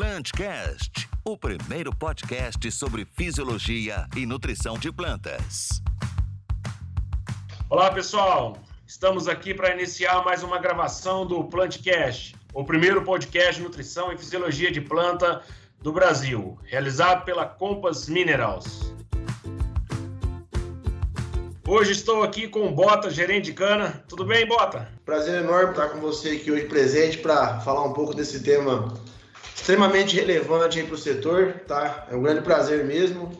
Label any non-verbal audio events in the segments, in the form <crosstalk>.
Plantcast, o primeiro podcast sobre fisiologia e nutrição de plantas. Olá, pessoal. Estamos aqui para iniciar mais uma gravação do Plantcast, o primeiro podcast de nutrição e fisiologia de planta do Brasil, realizado pela Compass Minerals. Hoje estou aqui com o Bota, gerente de cana. Tudo bem, Bota? Prazer enorme estar com você aqui hoje presente para falar um pouco desse tema extremamente relevante para o setor, tá? É um grande prazer mesmo.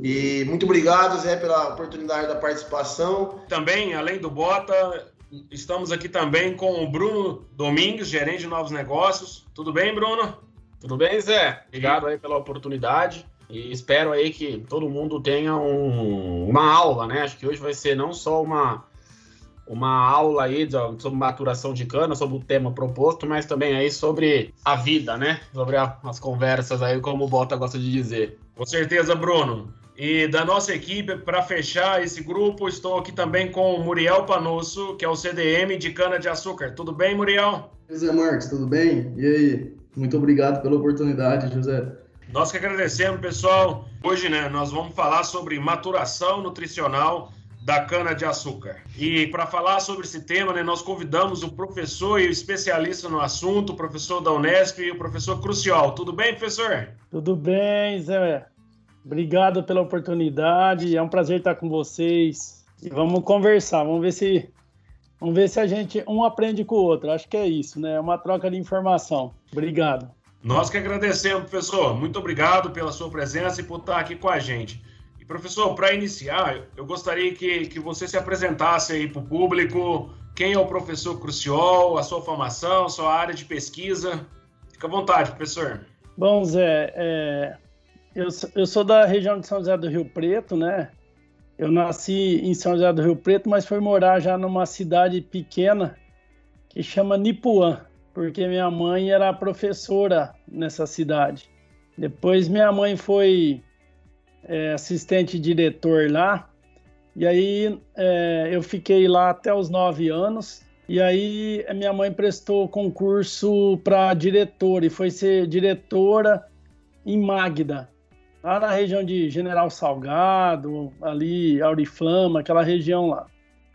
E muito obrigado, Zé, pela oportunidade da participação. Também, além do Bota, estamos aqui também com o Bruno Domingues, gerente de novos negócios. Tudo bem, Bruno? Tudo bem, Zé? Obrigado aí pela oportunidade. E espero aí que todo mundo tenha um, uma aula, né? Acho que hoje vai ser não só uma, uma aula aí sobre maturação de cana, sobre o tema proposto, mas também aí sobre a vida, né? Sobre a, as conversas aí, como o Bota gosta de dizer. Com certeza, Bruno. E da nossa equipe, para fechar esse grupo, estou aqui também com o Muriel Panosso, que é o CDM de cana-de-açúcar. Tudo bem, Muriel? José Marcos, tudo bem? E aí? Muito obrigado pela oportunidade, José. Nós que agradecemos, pessoal. Hoje, né, nós vamos falar sobre maturação nutricional da cana-de-açúcar. E para falar sobre esse tema, né, nós convidamos o professor e o especialista no assunto, o professor da Unesp e o professor Crucial. Tudo bem, professor? Tudo bem, Zé. Obrigado pela oportunidade. É um prazer estar com vocês. E vamos conversar, vamos ver se vamos ver se a gente um aprende com o outro. Acho que é isso, né? É uma troca de informação. Obrigado. Nós que agradecemos, professor. Muito obrigado pela sua presença e por estar aqui com a gente. Professor, para iniciar, eu gostaria que, que você se apresentasse aí para o público. Quem é o professor Cruciol, a sua formação, sua área de pesquisa? Fica à vontade, professor. Bom, Zé, é, eu, eu sou da região de São José do Rio Preto, né? Eu nasci em São José do Rio Preto, mas fui morar já numa cidade pequena que chama Nipuã porque minha mãe era professora nessa cidade. Depois minha mãe foi é, assistente diretor lá, e aí é, eu fiquei lá até os nove anos. E aí minha mãe prestou concurso para diretora e foi ser diretora em Magda, lá na região de General Salgado, ali Auriflama, aquela região lá.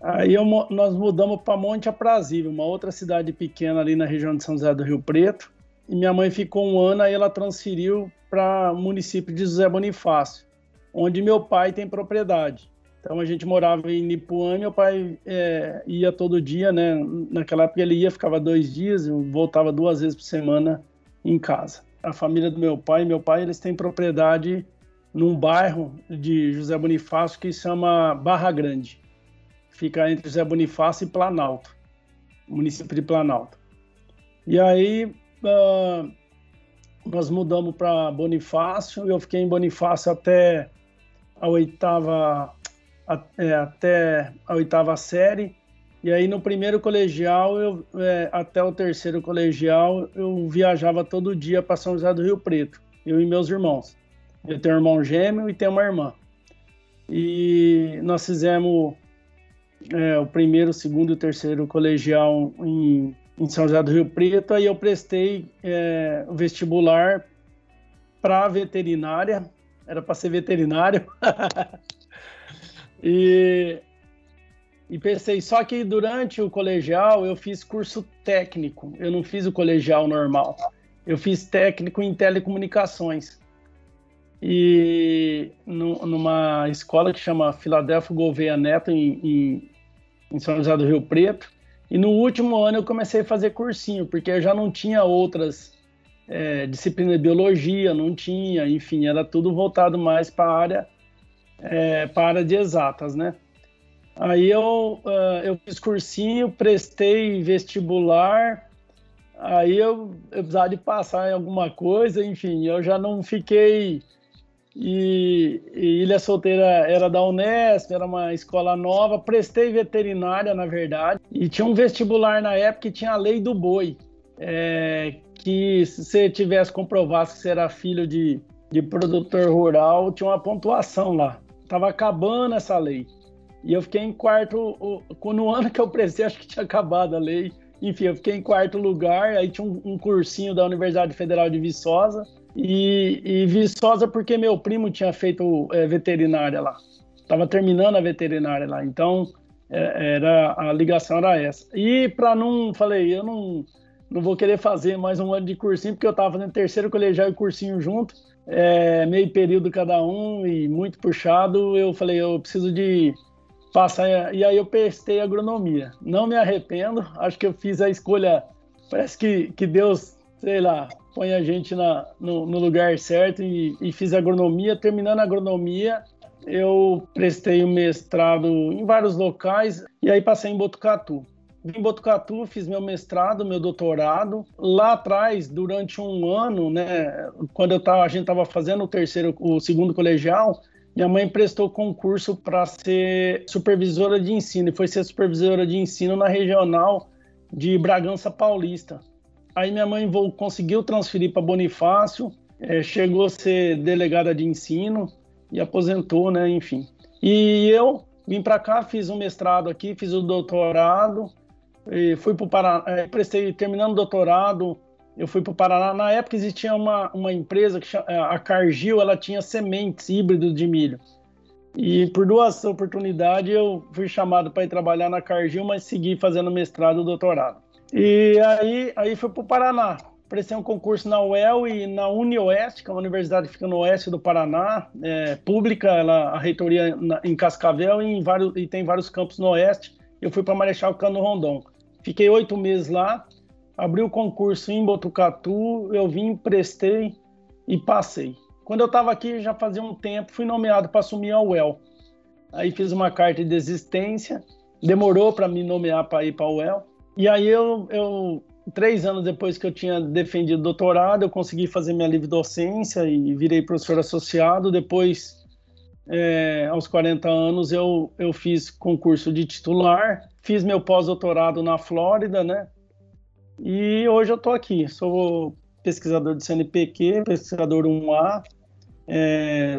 Aí eu, nós mudamos para Monte Aprazível, uma outra cidade pequena ali na região de São José do Rio Preto. E minha mãe ficou um ano, aí ela transferiu para o município de José Bonifácio, onde meu pai tem propriedade. Então a gente morava em Nipuã, meu pai é, ia todo dia, né? Naquela época ele ia, ficava dois dias, voltava duas vezes por semana em casa. A família do meu pai, meu pai, eles têm propriedade num bairro de José Bonifácio que chama Barra Grande fica entre José Bonifácio e Planalto, município de Planalto. E aí uh, nós mudamos para Bonifácio, eu fiquei em Bonifácio até a oitava, é, até a oitava série, e aí no primeiro colegial, eu, é, até o terceiro colegial, eu viajava todo dia para São José do Rio Preto, eu e meus irmãos. Eu tenho um irmão gêmeo e tenho uma irmã. E nós fizemos é, o primeiro, segundo e terceiro colegial em, em, São José do Rio Preto. Aí eu prestei é, vestibular para veterinária, era para ser veterinário. <laughs> e, e pensei, só que durante o colegial eu fiz curso técnico, eu não fiz o colegial normal. Eu fiz técnico em telecomunicações. E numa escola que chama Filadélfia Gouveia Neto, em, em, em São José do Rio Preto. E no último ano eu comecei a fazer cursinho, porque eu já não tinha outras é, disciplinas de biologia, não tinha, enfim, era tudo voltado mais para a área, é, para área de exatas, né? Aí eu, uh, eu fiz cursinho, prestei vestibular, aí eu, eu precisava de passar em alguma coisa, enfim, eu já não fiquei e, e, Ilha Solteira era da Unesp, era uma escola nova. Prestei veterinária, na verdade, e tinha um vestibular na época que tinha a lei do boi, é, que se você tivesse comprovado que você era filho de, de produtor rural, tinha uma pontuação lá. Tava acabando essa lei. E eu fiquei em quarto, no ano que eu prestei, acho que tinha acabado a lei, enfim, eu fiquei em quarto lugar. Aí tinha um, um cursinho da Universidade Federal de Viçosa. E, e Viçosa porque meu primo tinha feito é, veterinária lá. Tava terminando a veterinária lá. Então, é, era a ligação era essa. E para não, falei, eu não, não vou querer fazer mais um ano de cursinho, porque eu estava fazendo terceiro colegial e cursinho junto, é, meio período cada um e muito puxado. Eu falei, eu preciso de passar. E aí eu prestei agronomia. Não me arrependo, acho que eu fiz a escolha. Parece que, que Deus, sei lá, põe a gente na, no, no lugar certo e, e fiz agronomia. Terminando a agronomia, eu prestei o mestrado em vários locais e aí passei em Botucatu. Vim em Botucatu, fiz meu mestrado, meu doutorado. Lá atrás, durante um ano, né, quando eu tava, a gente estava fazendo o terceiro, o segundo colegial, minha mãe prestou concurso para ser supervisora de ensino e foi ser supervisora de ensino na regional de Bragança Paulista. Aí minha mãe conseguiu transferir para Bonifácio, é, chegou a ser delegada de ensino e aposentou, né? Enfim. E eu vim para cá, fiz um mestrado aqui, fiz o doutorado, e fui para o Paraná, é, prestei, terminando o doutorado, eu fui para o Paraná. Na época existia uma, uma empresa, que chama, a Cargill, ela tinha sementes híbridos de milho. E por duas oportunidades eu fui chamado para ir trabalhar na Cargill, mas segui fazendo mestrado e doutorado. E aí, aí fui para o Paraná prestei um concurso na UEL e na UniOeste, que é uma universidade que fica no oeste do Paraná, é, pública, ela, a reitoria na, em Cascavel e, em vários, e tem vários campos no oeste. Eu fui para Marechal Cano Rondon. Fiquei oito meses lá, abri o concurso em Botucatu, eu vim, prestei e passei. Quando eu estava aqui, já fazia um tempo, fui nomeado para assumir a UEL. Aí fiz uma carta de desistência, demorou para me nomear para ir para a UEL. E aí eu, eu três anos depois que eu tinha defendido doutorado, eu consegui fazer minha livre docência e virei professor associado. Depois, é, aos 40 anos, eu, eu fiz concurso de titular, fiz meu pós-doutorado na Flórida, né? E hoje eu estou aqui, sou pesquisador de CNPq, pesquisador 1A.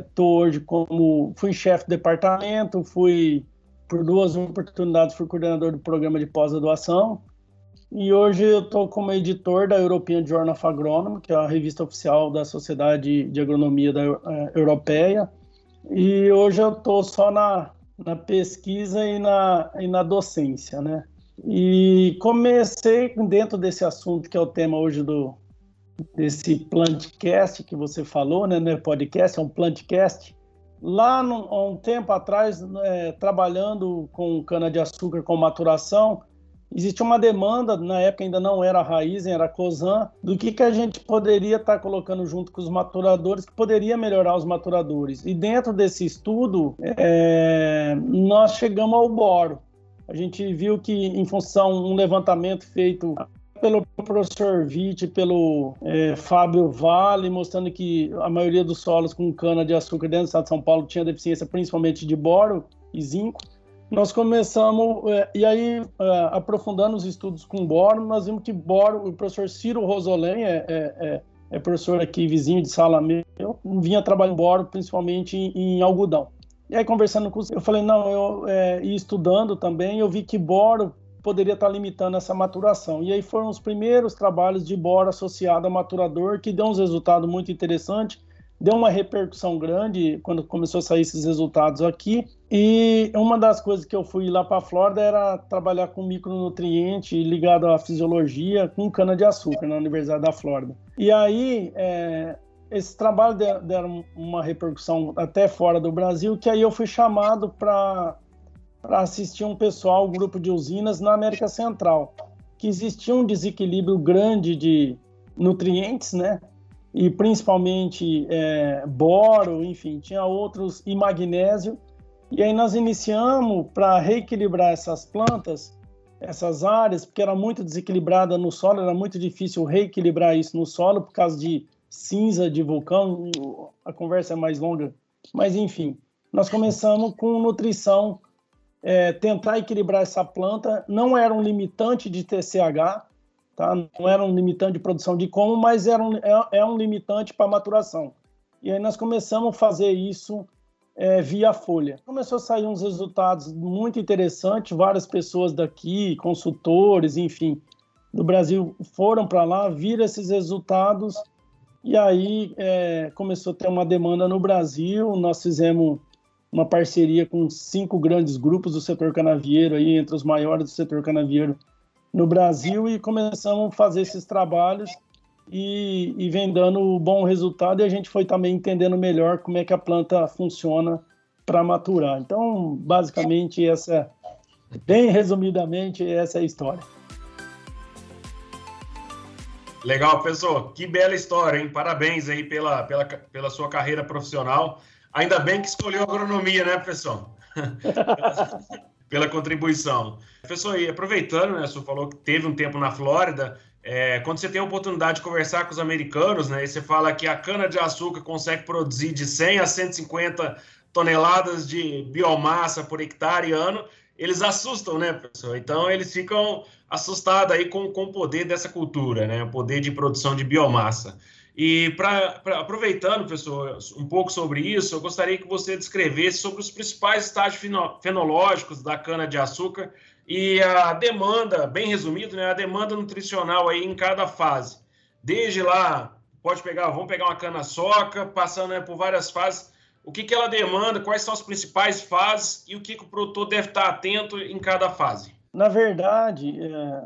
Estou é, hoje como fui chefe do departamento, fui por duas oportunidades fui coordenador do programa de pós-graduação e hoje eu estou como editor da European Journal of Agronomy, que é a revista oficial da Sociedade de Agronomia da, uh, Europeia. E hoje eu estou só na, na pesquisa e na, e na docência, né? E comecei dentro desse assunto que é o tema hoje do desse plantcast que você falou, né? Não é podcast, é um plantcast. Lá no, há um tempo atrás, é, trabalhando com cana-de-açúcar com maturação, Existia uma demanda, na época ainda não era a Raizen, era a COSAN, do que, que a gente poderia estar tá colocando junto com os maturadores, que poderia melhorar os maturadores. E dentro desse estudo, é, nós chegamos ao boro. A gente viu que, em função um levantamento feito pelo professor Witt, pelo é, Fábio Vale, mostrando que a maioria dos solos com cana-de-açúcar dentro do estado de São Paulo tinha deficiência principalmente de boro e zinco nós começamos, é, e aí, é, aprofundando os estudos com boro, nós vimos que boro, o professor Ciro Rosolém, é, é, é, é professor aqui, vizinho de sala meu, vinha trabalhando boro principalmente em, em algodão. E aí, conversando com eu falei, não, eu, é, e estudando também, eu vi que boro poderia estar limitando essa maturação. E aí foram os primeiros trabalhos de boro associado a maturador, que deu uns resultados muito interessantes, deu uma repercussão grande quando começou a sair esses resultados aqui. E uma das coisas que eu fui lá para a Flórida era trabalhar com micronutriente ligado à fisiologia com cana-de-açúcar na Universidade da Flórida. E aí, é, esse trabalho deram uma repercussão até fora do Brasil, que aí eu fui chamado para assistir um pessoal, um grupo de usinas na América Central, que existia um desequilíbrio grande de nutrientes, né? E principalmente é, boro, enfim, tinha outros, e magnésio. E aí nós iniciamos para reequilibrar essas plantas, essas áreas, porque era muito desequilibrada no solo, era muito difícil reequilibrar isso no solo por causa de cinza de vulcão, a conversa é mais longa, mas enfim, nós começamos com nutrição, é, tentar equilibrar essa planta, não era um limitante de TCH, Tá? Não era um limitante de produção de como, mas era um, é, é um limitante para maturação. E aí nós começamos a fazer isso é, via folha. Começou a sair uns resultados muito interessantes, várias pessoas daqui, consultores, enfim, do Brasil foram para lá, viram esses resultados e aí é, começou a ter uma demanda no Brasil. Nós fizemos uma parceria com cinco grandes grupos do setor canavieiro, aí, entre os maiores do setor canavieiro no Brasil, e começamos a fazer esses trabalhos e, e vem dando bom resultado. E a gente foi também entendendo melhor como é que a planta funciona para maturar. Então, basicamente, essa, bem resumidamente, essa é a história. Legal, pessoal. Que bela história, hein? Parabéns aí pela, pela, pela sua carreira profissional. Ainda bem que escolheu agronomia, né, professor? <laughs> pela contribuição. Professor, e aproveitando, né, o senhor falou que teve um tempo na Flórida, é, quando você tem a oportunidade de conversar com os americanos, né, e você fala que a cana-de-açúcar consegue produzir de 100 a 150 toneladas de biomassa por hectare ano, eles assustam, né, professor? Então, eles ficam assustados aí com, com o poder dessa cultura, né, o poder de produção de biomassa. E pra, pra, aproveitando, professor, um pouco sobre isso, eu gostaria que você descrevesse sobre os principais estágios fenológicos da cana-de-açúcar e a demanda, bem resumido, né, a demanda nutricional aí em cada fase. Desde lá, pode pegar, vamos pegar uma cana-soca, passando né, por várias fases, o que, que ela demanda, quais são as principais fases e o que, que o produtor deve estar atento em cada fase. Na verdade, é,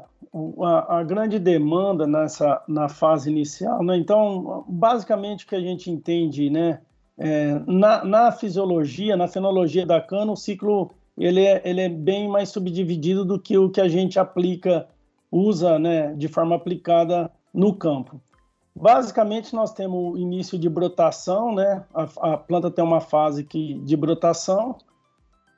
a, a, grande demanda nessa na fase inicial, né? Então, basicamente o que a gente entende, né? É, na, na, fisiologia, na fenologia da cana, o ciclo ele é, ele é bem mais subdividido do que o que a gente aplica, usa, né? De forma aplicada no campo. Basicamente, nós temos o início de brotação, né? A, a planta tem uma fase que, de brotação,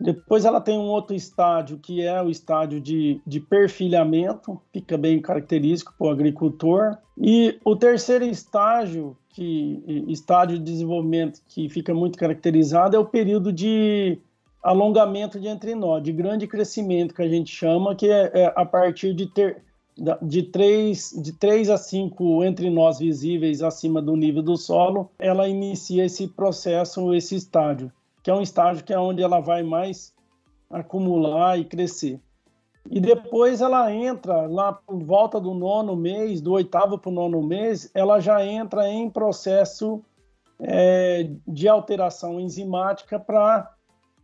depois ela tem um outro estágio, que é o estádio de, de perfilhamento, fica bem característico para o agricultor. E o terceiro estágio, que estágio de desenvolvimento que fica muito caracterizado, é o período de alongamento de entrenó, de grande crescimento, que a gente chama, que é, é a partir de ter de 3, de 3 a 5 entre nós visíveis acima do nível do solo, ela inicia esse processo, esse estágio que é um estágio que é onde ela vai mais acumular e crescer. E depois ela entra lá por volta do nono mês, do oitavo para o nono mês, ela já entra em processo é, de alteração enzimática para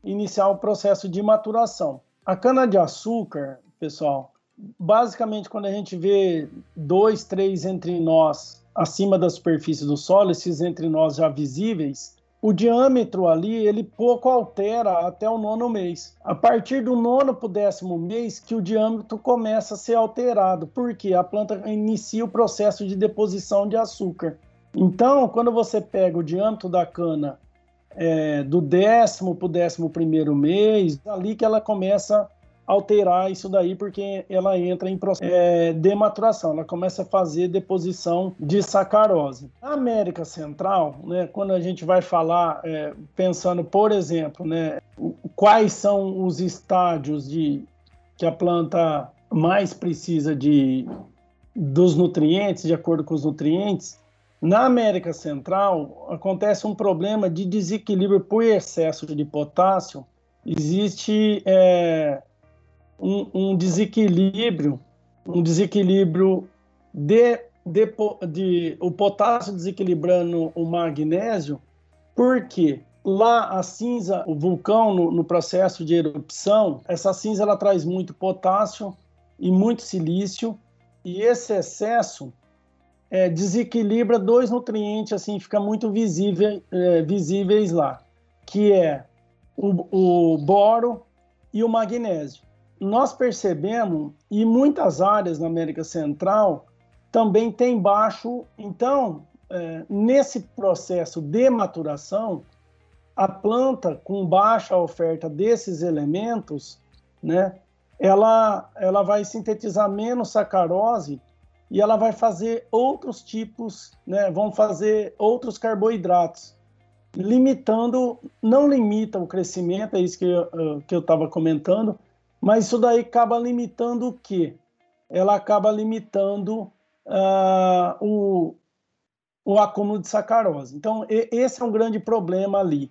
iniciar o processo de maturação. A cana-de-açúcar, pessoal, basicamente quando a gente vê dois, três entre nós acima da superfície do solo, esses entre nós já visíveis, o diâmetro ali ele pouco altera até o nono mês. A partir do nono para o décimo mês que o diâmetro começa a ser alterado, porque a planta inicia o processo de deposição de açúcar. Então, quando você pega o diâmetro da cana é, do décimo para o décimo primeiro mês, ali que ela começa alterar isso daí, porque ela entra em processo é, de maturação, ela começa a fazer deposição de sacarose. Na América Central, né, quando a gente vai falar, é, pensando, por exemplo, né, quais são os estádios de que a planta mais precisa de dos nutrientes, de acordo com os nutrientes, na América Central acontece um problema de desequilíbrio por excesso de potássio. Existe é, um, um desequilíbrio, um desequilíbrio de, de, de, o potássio desequilibrando o magnésio, porque lá a cinza, o vulcão no, no, processo de erupção, essa cinza ela traz muito potássio e muito silício, e esse excesso é, desequilibra dois nutrientes, assim, fica muito visível, é, visíveis lá, que é o, o boro e o magnésio nós percebemos, e muitas áreas na América Central também tem baixo. Então, é, nesse processo de maturação, a planta com baixa oferta desses elementos, né, ela, ela vai sintetizar menos sacarose e ela vai fazer outros tipos, né, vão fazer outros carboidratos, limitando, não limita o crescimento, é isso que eu estava comentando, mas isso daí acaba limitando o quê? Ela acaba limitando uh, o, o acúmulo de sacarose. Então, e, esse é um grande problema ali.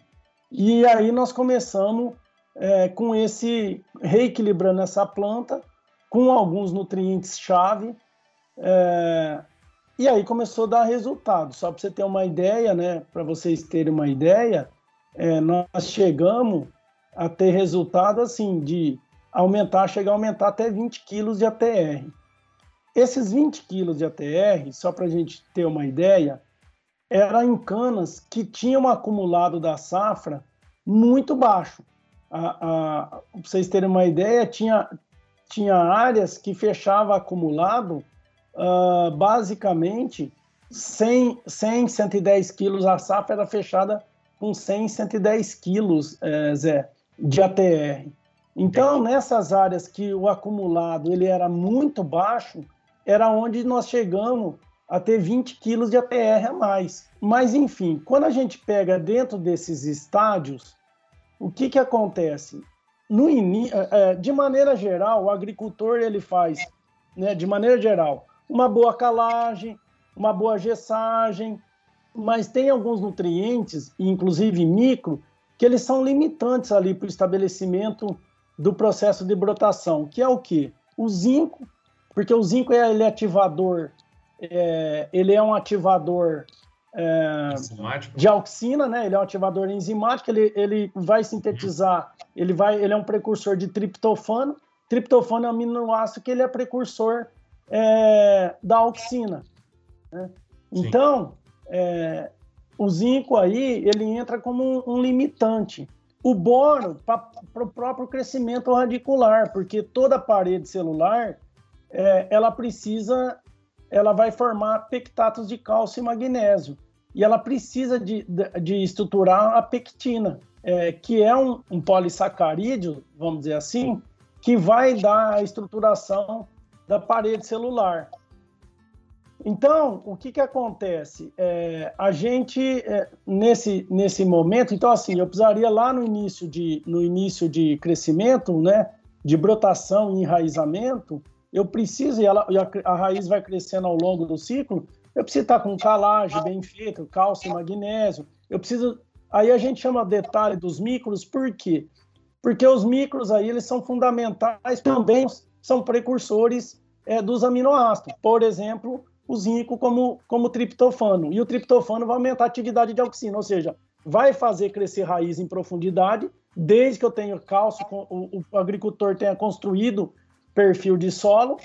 E aí nós começamos é, com esse reequilibrando essa planta com alguns nutrientes-chave É, e aí começou a dar resultado. Só para você ter uma ideia, né? Para vocês terem uma ideia, é, nós chegamos a ter resultado assim de aumentar, chegar a aumentar até 20 quilos de ATR. Esses 20 quilos de ATR, só para a gente ter uma ideia, era em canas que tinham acumulado da safra muito baixo. Para vocês terem uma ideia, tinha, tinha áreas que fechava acumulado uh, basicamente 100, 100, 110 quilos. A safra era fechada com 100, 110 quilos, é, Zé, de ATR. Então, nessas áreas que o acumulado ele era muito baixo, era onde nós chegamos a ter 20 quilos de ATR a mais. Mas, enfim, quando a gente pega dentro desses estádios, o que, que acontece? No in... É, é, de maneira geral, o agricultor ele faz, né, de maneira geral, uma boa calagem, uma boa gessagem, mas tem alguns nutrientes, inclusive micro, que eles são limitantes ali para o estabelecimento do processo de brotação, que é o que? O zinco, porque o zinco é ele é ativador, é, ele é um ativador é, de auxina, né? Ele é um ativador enzimático, ele, ele vai sintetizar, ele vai, ele é um precursor de triptofano. Triptofano é um aminoácido que ele é precursor é, da auxina. Né? Então, é, o zinco aí ele entra como um, um limitante. O boro para o próprio crescimento radicular, porque toda parede celular é, ela precisa, ela vai formar pectatos de cálcio e magnésio. E ela precisa de, de, de estruturar a pectina, é, que é um, um polissacarídeo, vamos dizer assim, que vai dar a estruturação da parede celular. Então, o que, que acontece? É, a gente, é, nesse, nesse momento, então assim, eu precisaria lá no início de, no início de crescimento, né, de brotação e enraizamento, eu preciso, e, ela, e a, a, raiz vai crescendo ao longo do ciclo, eu preciso estar com calagem bem feita, cálcio magnésio. Eu preciso. Aí a gente chama detalhe dos micros, por quê? Porque os micros aí eles são fundamentais também, são precursores é, dos aminoácidos. Por exemplo, o zinco como, como triptofano. E o triptofano vai aumentar a atividade de auxina, ou seja, vai fazer crescer raiz em profundidade, desde que eu tenha cálcio, o, o agricultor tenha construído perfil de solo.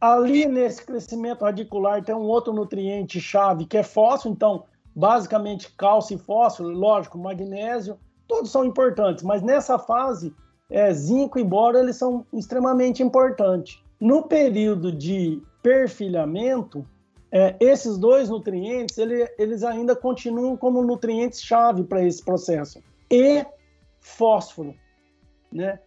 Ali nesse crescimento radicular tem um outro nutriente chave que é fósforo, então basicamente cálcio e fósforo, lógico, magnésio, todos são importantes, mas nessa fase é, zinco e boro eles são extremamente importantes. No período de perfilhamento, é, esses dois nutrientes ele, eles ainda continuam como nutrientes chave para esse processo e fósforo, né?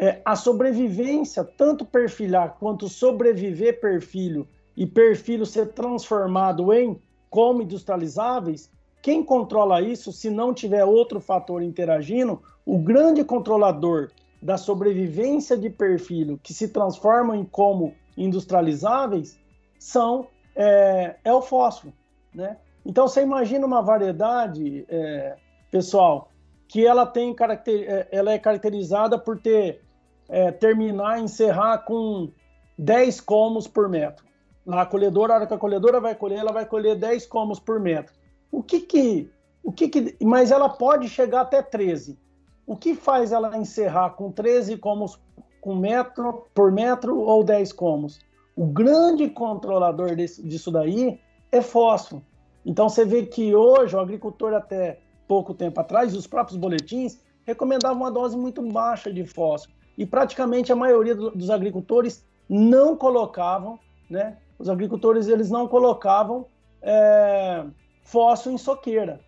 é, a sobrevivência, tanto perfilhar quanto sobreviver perfilho e perfilho ser transformado em como industrializáveis, quem controla isso, se não tiver outro fator interagindo, o grande controlador da sobrevivência de perfilho que se transformam em como industrializáveis são é, é o fósforo, né? Então você imagina uma variedade, é, pessoal, que ela tem caracter, é, ela é caracterizada por ter é, terminar, encerrar com 10 comos por metro. Na colhedora, a hora que a colhedora vai colher, ela vai colher 10 comos por metro. O que que, o que que, mas ela pode chegar até 13. O que faz ela encerrar com 13 comos com metro por metro ou 10 comos? O grande controlador desse, disso daí é fósforo. Então você vê que hoje o agricultor até pouco tempo atrás, os próprios boletins recomendavam uma dose muito baixa de fósforo e praticamente a maioria do, dos agricultores não colocavam, né? Os agricultores eles não colocavam é, fósforo em soqueira.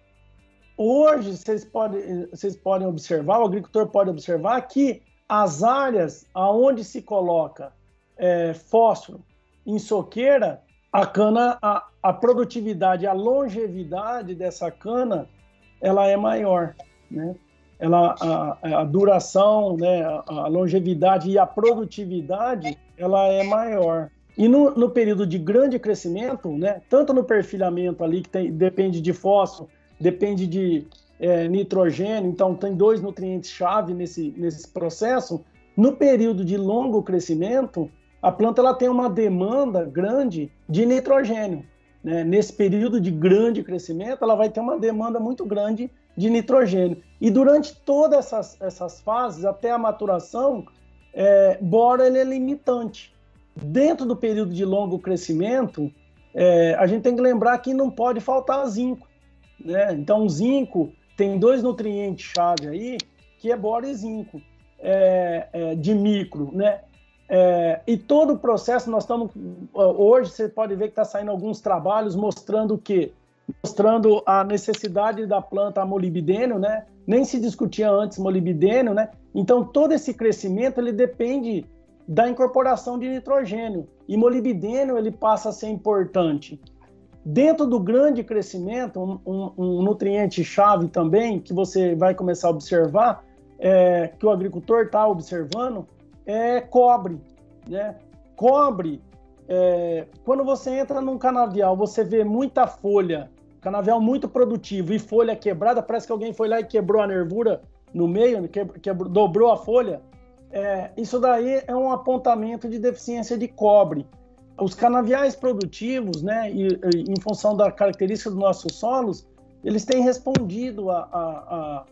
Hoje vocês podem, vocês podem observar, o agricultor pode observar que as áreas aonde se coloca é, fósforo em soqueira, a cana, a, a produtividade, a longevidade dessa cana, ela é maior, né? ela, a, a duração, né, a, longevidade e a produtividade, ela é maior. E no, no, período de grande crescimento, né, tanto no perfilhamento ali, que tem, depende de fósforo, depende de é, nitrogênio, então tem dois nutrientes-chave nesse, nesse processo, no período de longo crescimento, a planta ela tem uma demanda grande de nitrogênio. Né? Nesse período de grande crescimento, ela vai ter uma demanda muito grande de nitrogênio. E durante todas essas, essas fases, até a maturação, é, boro ele é limitante. Dentro do período de longo crescimento, é, a gente tem que lembrar que não pode faltar zinco. Né? Então, zinco tem dois nutrientes-chave aí, que é boro e zinco, é, é, de micro. Né? É, e todo o processo, nós estamos. Hoje você pode ver que está saindo alguns trabalhos mostrando o quê? Mostrando a necessidade da planta molibdênio, né? Nem se discutia antes molibdênio, né? Então todo esse crescimento ele depende da incorporação de nitrogênio. E molibdênio ele passa a ser importante. Dentro do grande crescimento, um, um, um nutriente-chave também, que você vai começar a observar, é, que o agricultor está observando, é cobre. Né? Cobre, é, quando você entra num canavial, você vê muita folha, canavial muito produtivo e folha quebrada, parece que alguém foi lá e quebrou a nervura no meio, quebrou, dobrou a folha é, isso daí é um apontamento de deficiência de cobre. Os canaviais produtivos, né, e, e, em função da característica dos nossos solos, eles têm respondido a, a,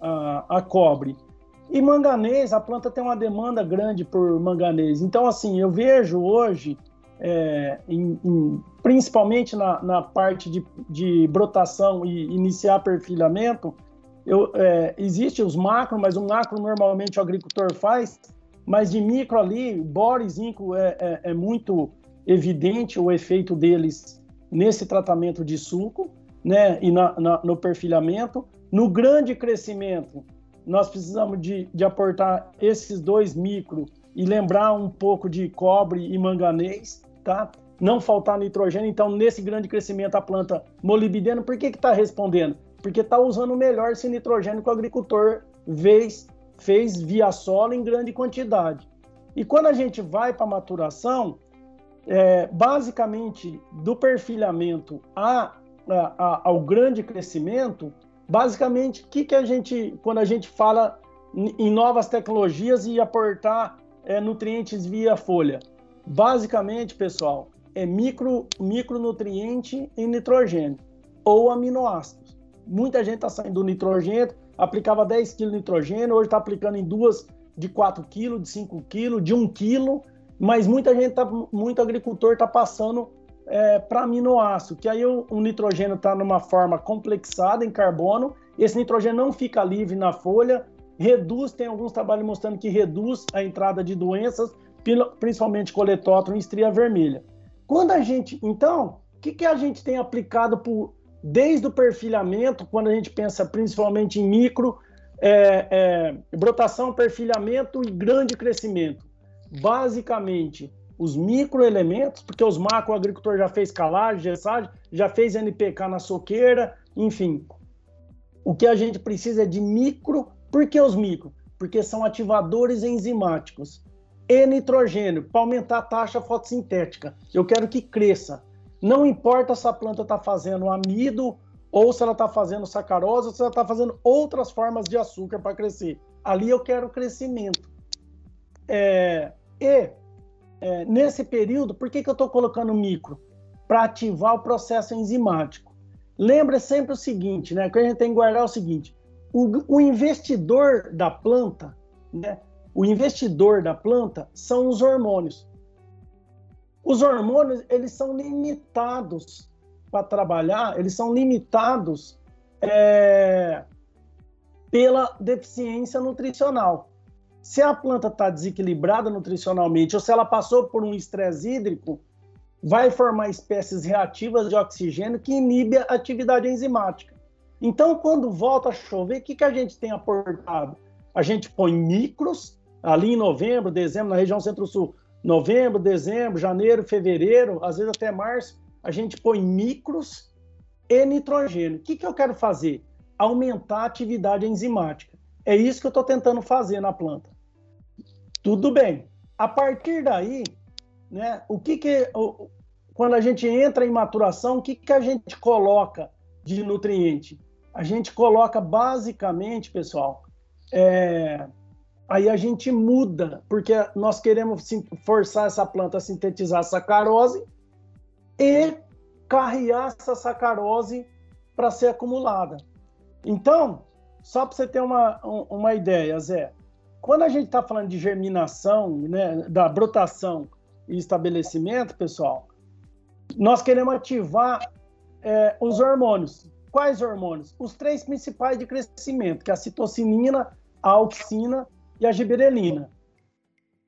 a, a, cobre. E manganês, a planta tem uma demanda grande por manganês. Então, assim, eu vejo hoje, é, em, em, principalmente na, na parte de, de brotação e iniciar perfilhamento, eu, é, existe os macro, mas o macro normalmente o agricultor faz, mas de micro ali, boro e zinco é, é, é muito evidente o efeito deles nesse tratamento de suco, né, e na, na, no perfilhamento. No grande crescimento, nós precisamos de, de aportar esses dois micro e lembrar um pouco de cobre e manganês, tá? Não faltar nitrogênio. Então, nesse grande crescimento, a planta molibdeno, por que está respondendo? porque está usando melhor esse nitrogênio que o agricultor fez, fez via solo em grande quantidade. E quando a gente vai para a maturação, é, basicamente do perfilhamento a, a, a, ao grande crescimento, basicamente, o que, que a gente, quando a gente fala em novas tecnologias e aportar é, nutrientes via folha? Basicamente, pessoal, é micro, micronutriente e nitrogênio ou aminoácidos. Muita gente está saindo do nitrogênio, aplicava 10 kg de nitrogênio, hoje está aplicando em duas de 4 kg, de 5 kg, de 1 kg, mas muita gente, tá, muito agricultor está passando é, para aminoácido, que aí o, o nitrogênio está numa forma complexada em carbono, esse nitrogênio não fica livre na folha, reduz, tem alguns trabalhos mostrando que reduz a entrada de doenças, principalmente coletótron e estria vermelha. Quando a gente, então, o que, que a gente tem aplicado por desde o perfilhamento, quando a gente pensa principalmente em micro, é, é, brotação, perfilhamento e grande crescimento. Basicamente, os microelementos, porque os macro agricultor já fez calagem, gessagem, já fez NPK na soqueira, enfim. O que a gente precisa é de micro. Por que os micro? Porque são ativadores enzimáticos. E nitrogênio, para aumentar a taxa fotossintética. Eu quero que cresça. Não importa se a planta está fazendo amido ou se ela está fazendo sacarose ou se ela está fazendo outras formas de açúcar para crescer. Ali eu quero crescimento. É, e é, nesse período, por que, que eu estou colocando micro? Para ativar o processo enzimático. Lembre sempre o seguinte, né? Que a gente tem que guardar o seguinte: o, o investidor da planta, né? O investidor da planta são os hormônios. Os hormônios, eles são limitados para trabalhar, eles são limitados é, pela deficiência nutricional. Se a planta está desequilibrada nutricionalmente ou se ela passou por um estresse hídrico, vai formar espécies reativas de oxigênio que inibem a atividade enzimática. Então, quando volta a chover, o que, que a gente tem aportado? A gente põe micros, ali em novembro, dezembro, na região centro-sul, novembro, dezembro, janeiro, fevereiro, às vezes até março, a gente põe micros e nitrogênio. O que, que eu quero fazer? Aumentar a atividade enzimática. É isso que eu estou tentando fazer na planta. Tudo bem. A partir daí, né, o que que quando a gente entra em maturação, o que que a gente coloca de nutriente? A gente coloca basicamente, pessoal, é, aí a gente muda, porque nós queremos forçar essa planta a sintetizar sacarose e carrear essa sacarose para ser acumulada. Então, só para você ter uma, uma ideia, Zé, quando a gente está falando de germinação, né, da brotação e estabelecimento, pessoal, nós queremos ativar é, os hormônios. Quais hormônios? Os três principais de crescimento, que é a citocinina, a auxina e a giberelina.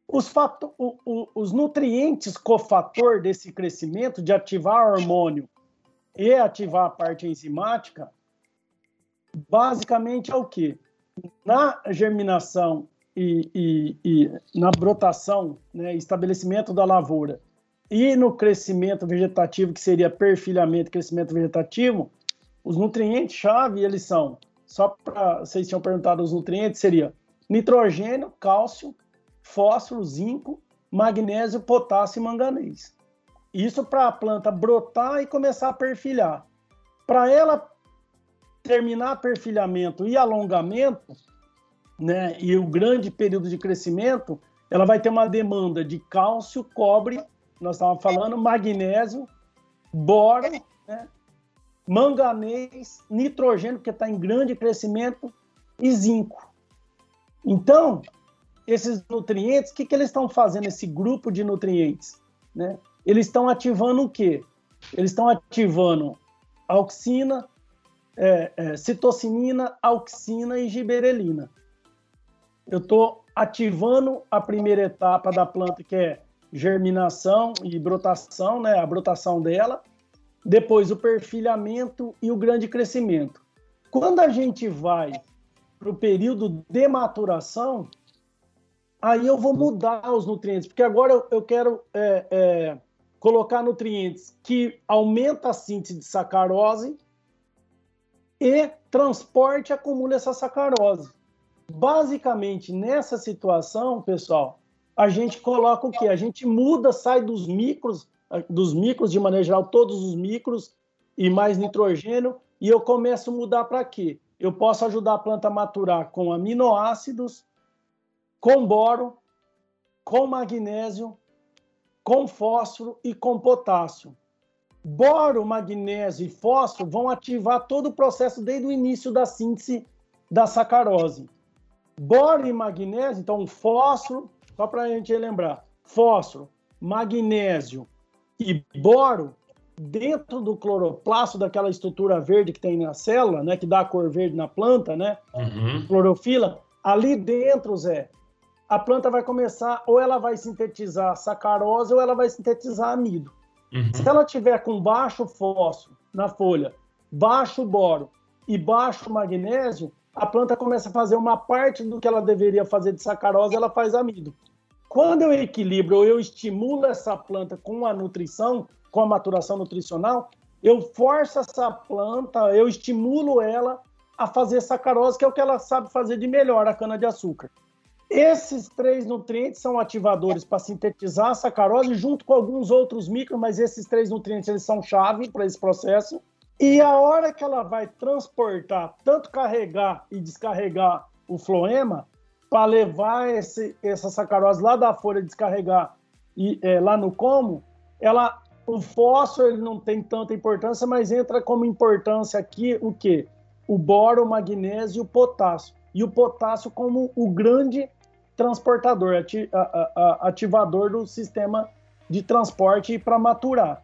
Os, fato, o, o, os nutrientes cofator desse crescimento, de ativar hormônio e ativar a parte enzimática, basicamente é o que? Na germinação e, e, e na brotação, né, estabelecimento da lavoura, e no crescimento vegetativo, que seria perfilhamento, crescimento vegetativo, os nutrientes-chave, eles são, só para vocês tinham perguntado os nutrientes, seria nitrogênio, cálcio, fósforo, zinco, magnésio, potássio e manganês. Isso para a planta brotar e começar a perfilhar. Para ela terminar perfilhamento e alongamento, né, e o grande período de crescimento, ela vai ter uma demanda de cálcio, cobre, nós estávamos falando, magnésio, boro, né, manganês, nitrogênio, porque está em grande crescimento, e zinco. Então, esses nutrientes, o que, que eles estão fazendo, esse grupo de nutrientes? Né? Eles estão ativando o quê? Eles estão ativando auxina, é, é, citocinina, auxina e giberelina. Eu estou ativando a primeira etapa da planta, que é germinação e brotação, né, a brotação dela, depois o perfilhamento e o grande crescimento. Quando a gente vai para o período de maturação, aí eu vou mudar os nutrientes, porque agora eu, quero é, é, colocar nutrientes que aumenta a síntese de sacarose e transporte e acumula essa sacarose. Basicamente, nessa situação, pessoal, a gente coloca o quê? A gente muda, sai dos micros, dos micros de maneira geral, todos os micros e mais nitrogênio, e eu começo a mudar para quê? eu posso ajudar a planta a maturar com aminoácidos, com boro, com magnésio, com fósforo e com potássio. Boro, magnésio e fósforo vão ativar todo o processo desde o início da síntese da sacarose. Boro e magnésio, então fósforo, só para a gente lembrar, fósforo, magnésio e boro dentro do cloroplasto, daquela estrutura verde que tem na célula, né, que dá a cor verde na planta, né, uhum. clorofila, ali dentro, Zé, a planta vai começar, ou ela vai sintetizar sacarose, ou ela vai sintetizar amido. Uhum. Se ela tiver com baixo fósforo na folha, baixo boro e baixo magnésio, a planta começa a fazer uma parte do que ela deveria fazer de sacarose, ela faz amido. Quando eu equilibro ou eu estimulo essa planta com a nutrição, com a maturação nutricional, eu forço essa planta, eu estimulo ela a fazer sacarose, que é o que ela sabe fazer de melhor, a cana-de-açúcar. Esses três nutrientes são ativadores para sintetizar a sacarose, junto com alguns outros micros, mas esses três nutrientes eles são chave para esse processo. E a hora que ela vai transportar, tanto carregar e descarregar o floema, para levar esse, essa sacarose lá da folha descarregar e é, lá no como, ela o fósforo ele não tem tanta importância, mas entra como importância aqui o que? O boro, o magnésio e o potássio. E o potássio como o grande transportador, ativador do sistema de transporte para maturar.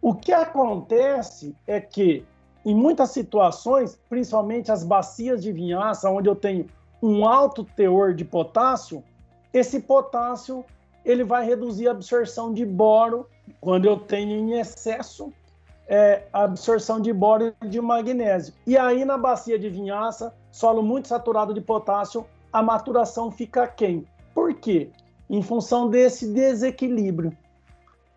O que acontece é que, em muitas situações, principalmente as bacias de vinhaça, onde eu tenho um alto teor de potássio, esse potássio ele vai reduzir a absorção de boro quando eu tenho em excesso é, a absorção de boro e de magnésio. E aí, na bacia de vinhaça, solo muito saturado de potássio, a maturação fica quem? Por quê? Em função desse desequilíbrio.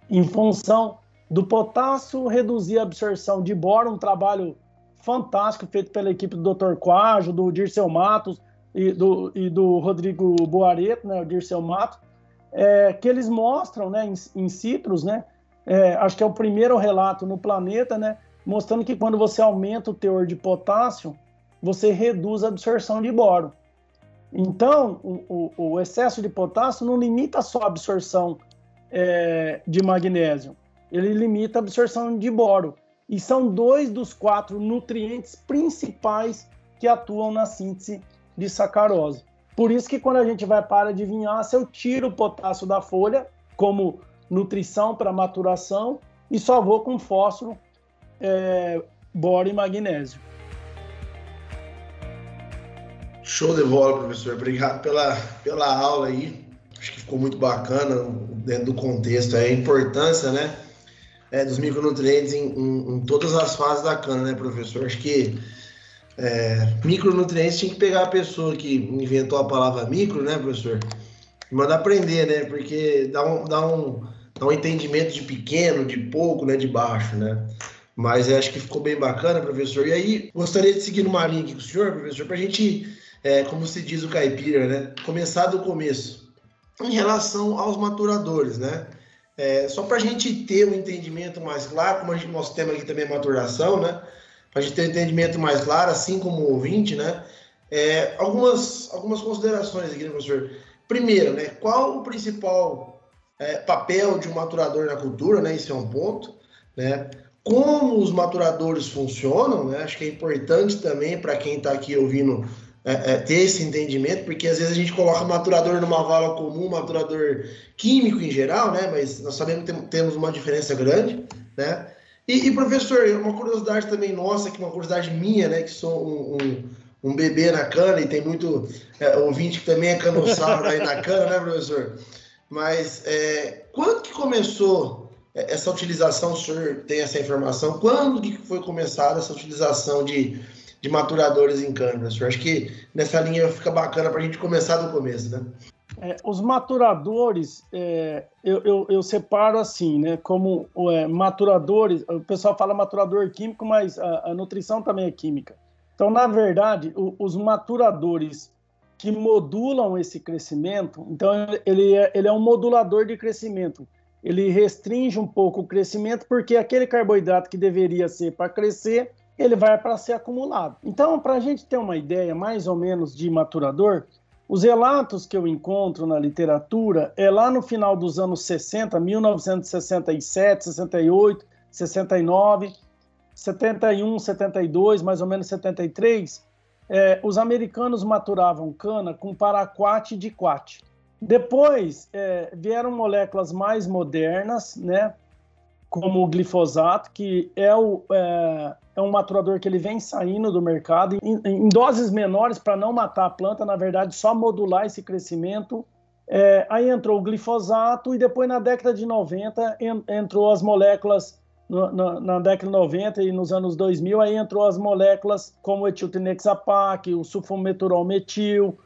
Em função do potássio reduzir a absorção de boro, um trabalho fantástico feito pela equipe do Dr. Quajo, do Dirceu Matos e do, e do Rodrigo Boareto, né, o Dirceu Matos, é, que eles mostram né, em, em citros, né, é, acho que é o primeiro relato no planeta, né, mostrando que quando você aumenta o teor de potássio, você reduz a absorção de boro. Então, o, o, o excesso de potássio não limita só a absorção é, de magnésio, ele limita a absorção de boro. E são dois dos quatro nutrientes principais que atuam na síntese de sacarose. Por isso que quando a gente vai para de vinhaça, eu tiro o potássio da folha como nutrição para maturação e só vou com fósforo, é, boro e magnésio. Show de bola, professor. Obrigado pela, pela aula aí. Acho que ficou muito bacana dentro do contexto, a importância, né, é, dos micronutrientes em, em, em, todas as fases da cana, né, professor? Acho que é, micronutrientes tinha que pegar a pessoa que inventou a palavra micro, né, professor? E mandar aprender, né? Porque dá um, dá um, dá um entendimento de pequeno, de pouco, né, de baixo, né? Mas acho que ficou bem bacana, professor. E aí, gostaria de seguir numa linha aqui com o senhor, professor, para a gente, é, como se diz o caipira, né? Começar do começo. Em relação aos maturadores, né? É, só para a gente ter um entendimento mais claro, como a gente, nosso tema aqui também é maturação, né? Para a gente ter um entendimento mais claro, assim como o ouvinte, né? É, algumas, algumas considerações aqui, né, professor? Primeiro, né? Qual o principal é, papel de um maturador na cultura, né? Isso é um ponto, né? Como os maturadores funcionam, né? Acho que é importante também para quem está aqui ouvindo é, é, ter esse entendimento, porque às vezes a gente coloca maturador numa vala comum, maturador químico em geral, né? Mas nós sabemos que temos uma diferença grande, né? E, e, professor, uma curiosidade também nossa, que uma curiosidade minha, né? Que sou um, um, um bebê na cana e tem muito é, ouvinte que também é canossauro aí na cana, né, professor? Mas é, quando que começou essa utilização, o senhor tem essa informação? Quando que foi começada essa utilização de de maturadores em cana, professor. Acho que nessa linha fica bacana para a gente começar do começo, né? É, os maturadores, é, eu, eu, eu, separo assim, né? Como é, maturadores, o pessoal fala maturador químico, mas a, a nutrição também é química. Então, na verdade, o, os maturadores que modulam esse crescimento, então ele é, ele é um modulador de crescimento. Ele restringe um pouco o crescimento, porque aquele carboidrato que deveria ser para crescer, ele vai para ser acumulado. Então, para a gente ter uma ideia mais ou menos de maturador, os relatos que eu encontro na literatura é lá no final dos anos 60, 1967, 68, 69, 71, 72, mais ou menos 73, é, os americanos maturavam cana com paraquat de quat. Depois é, vieram moléculas mais modernas, né, como o glifosato, que é, o, é, é, um maturador que ele vem saindo do mercado em, em doses menores para não matar a planta, na verdade, só modular esse crescimento. É, aí entrou o glifosato e depois na década de 90 en, entrou as moléculas no, na, na, década de 90 e nos anos 2000 aí entrou as moléculas como o etiltenexapac, o sulfometurol metil,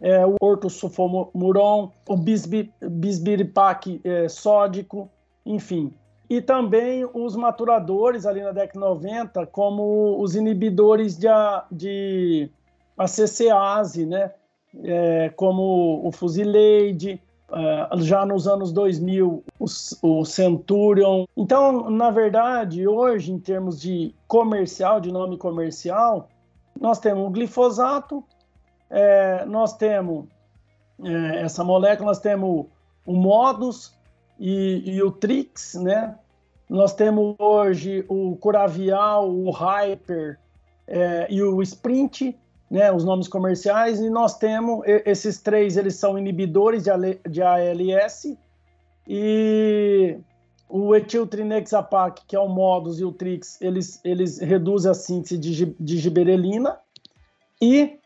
é, o ortosulfomuron, o bisbiripac é, sódico, enfim e também os maturadores ali na década de 90, como os inibidores de, de ACCase, né? É, como o Fusileide, é, já nos anos 2000, o, o Centurion. Então, na verdade, hoje, em termos de comercial, de nome comercial, nós temos o glifosato, é, nós temos é, essa molécula, nós temos o modus, e, e o Trix, né? Nós temos hoje o Curavial, o Hyper é, e o Sprint, né, os nomes comerciais, e nós temos esses três, eles são inibidores de ALS, e o etiltrinexapac, que é o Modus, e o Trix, eles, eles reduzem a síntese de, de giberelina, e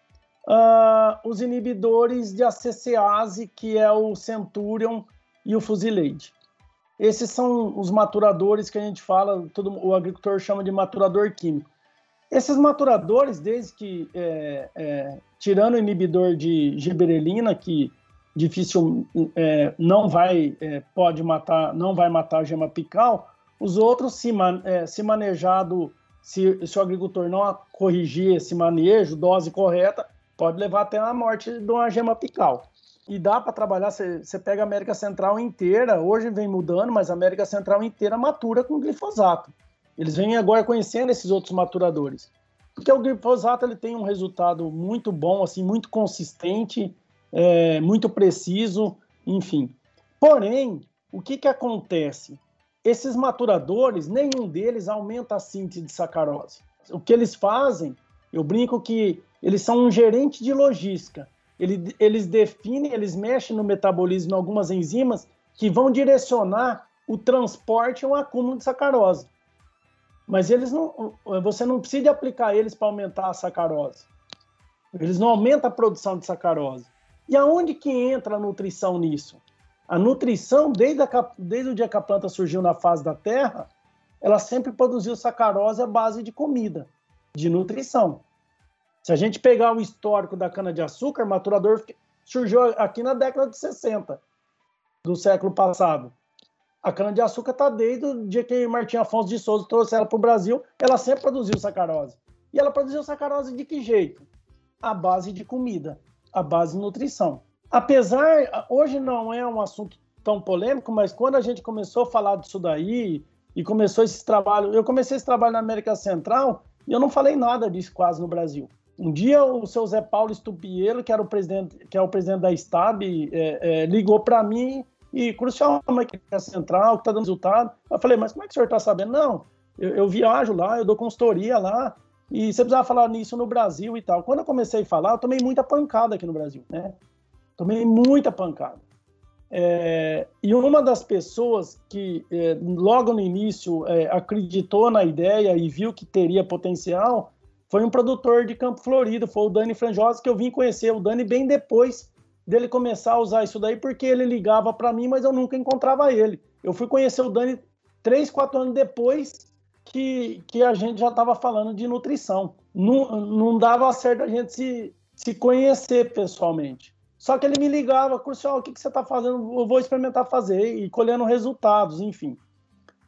uh, os inibidores de ACCase, que é o Centurion e o Fusileide. Esses são os maturadores que a gente fala, todo, o agricultor chama de maturador químico. Esses maturadores, desde que, é, é, tirando o inibidor de giberelina, que difícil é, não vai, é, pode matar, não vai matar a gema apical, os outros, se, man, é, se manejado, se, se o agricultor não corrigir esse manejo, dose correta, pode levar até a morte de uma gema apical e dá para trabalhar. Você pega a América Central inteira, hoje vem mudando, mas a América Central inteira matura com glifosato. Eles vêm agora conhecendo esses outros maturadores. Porque o glifosato ele tem um resultado muito bom, assim, muito consistente, é, muito preciso, enfim. Porém, o que, que acontece? Esses maturadores, nenhum deles aumenta a síntese de sacarose. O que eles fazem, eu brinco que eles são um gerente de logística. Eles, eles definem, eles mexem no metabolismo em algumas enzimas que vão direcionar o transporte e o acúmulo de sacarose. Mas eles não, você não precisa aplicar eles para aumentar a sacarose. Eles não aumentam a produção de sacarose. E aonde que entra a nutrição nisso? A nutrição, desde, a, desde o dia que a planta surgiu na fase da terra, ela sempre produziu sacarose à base de comida, de nutrição. Se a gente pegar o histórico da cana-de-açúcar, maturador surgiu aqui na década de 60 do século passado. A cana-de-açúcar está desde o dia que Martim Afonso de Souza trouxe ela para o Brasil, ela sempre produziu sacarose. E ela produziu sacarose de que jeito? A base de comida, a base de nutrição. Apesar, hoje não é um assunto tão polêmico, mas quando a gente começou a falar disso daí e começou esse trabalho, eu comecei esse trabalho na América Central e eu não falei nada disso quase no Brasil. Um dia o seu Zé Paulo Estupiero, que era o presidente, que é o presidente da STAB, é, é, ligou para mim e Crucial é Central, que está dando resultado. Eu falei, mas como é que o senhor está sabendo? Não, eu, eu, viajo lá, eu dou consultoria lá, e você precisava falar nisso no Brasil e tal. Quando eu comecei a falar, eu tomei muita pancada aqui no Brasil, né? Tomei muita pancada. É, e uma das pessoas que é, logo no início é, acreditou na ideia e viu que teria potencial foi um produtor de Campo Florido, foi o Dani Franjosa, que eu vim conhecer o Dani bem depois dele começar a usar isso daí, porque ele ligava para mim, mas eu nunca encontrava ele. Eu fui conhecer o Dani três, quatro anos depois que, que a gente já estava falando de nutrição. Não, não dava certo a gente se, se conhecer pessoalmente. Só que ele me ligava, Crucial, o que, que você está fazendo? Eu vou experimentar fazer e colhendo resultados, enfim.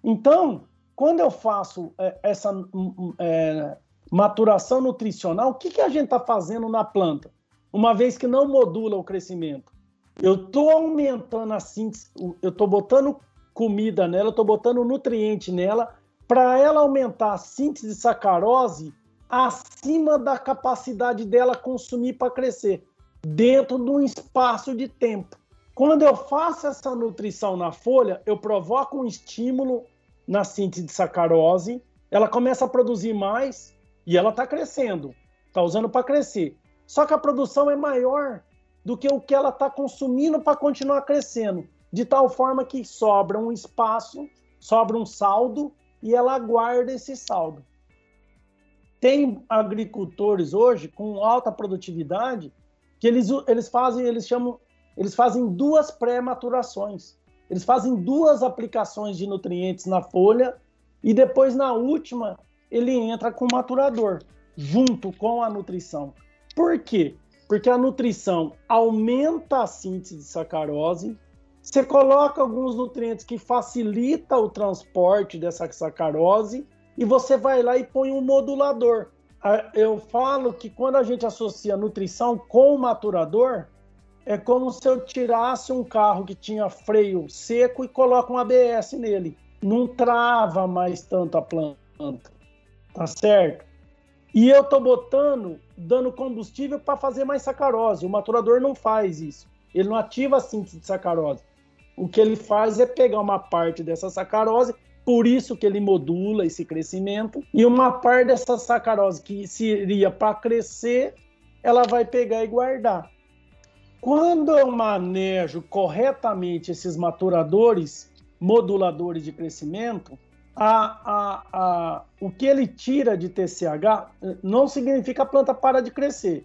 Então, quando eu faço é, essa é, maturação nutricional, o que, que a gente está fazendo na planta? uma vez que não modula o crescimento. Eu estou aumentando a síntese, eu estou botando comida nela, eu estou botando nutriente nela, para ela aumentar a síntese de sacarose acima da capacidade dela consumir para crescer, dentro de um espaço de tempo. Quando eu faço essa nutrição na folha, eu provoco um estímulo na síntese de sacarose, ela começa a produzir mais e ela está crescendo, está usando para crescer. Só que a produção é maior do que o que ela está consumindo para continuar crescendo, de tal forma que sobra um espaço, sobra um saldo e ela guarda esse saldo. Tem agricultores hoje com alta produtividade que eles, eles fazem, eles chamam, eles fazem duas pré-maturações. Eles fazem duas aplicações de nutrientes na folha e depois na última ele entra com o maturador junto com a nutrição. Por quê? Porque a nutrição aumenta a síntese de sacarose, você coloca alguns nutrientes que facilita o transporte dessa sacarose e você vai lá e põe um modulador. Eu falo que quando a gente associa nutrição com maturador, é como se eu tirasse um carro que tinha freio seco e coloca um ABS nele. Não trava mais tanto a planta. Tá certo? E eu tô botando, dando combustível para fazer mais sacarose. O maturador não faz isso. Ele não ativa a síntese de sacarose. O que ele faz é pegar uma parte dessa sacarose, por isso que ele modula esse crescimento, e uma parte dessa sacarose que seria para crescer, ela vai pegar e guardar. Quando eu manejo corretamente esses maturadores, moduladores de crescimento, a, a, a, o que ele tira de TCH não significa a planta para de crescer.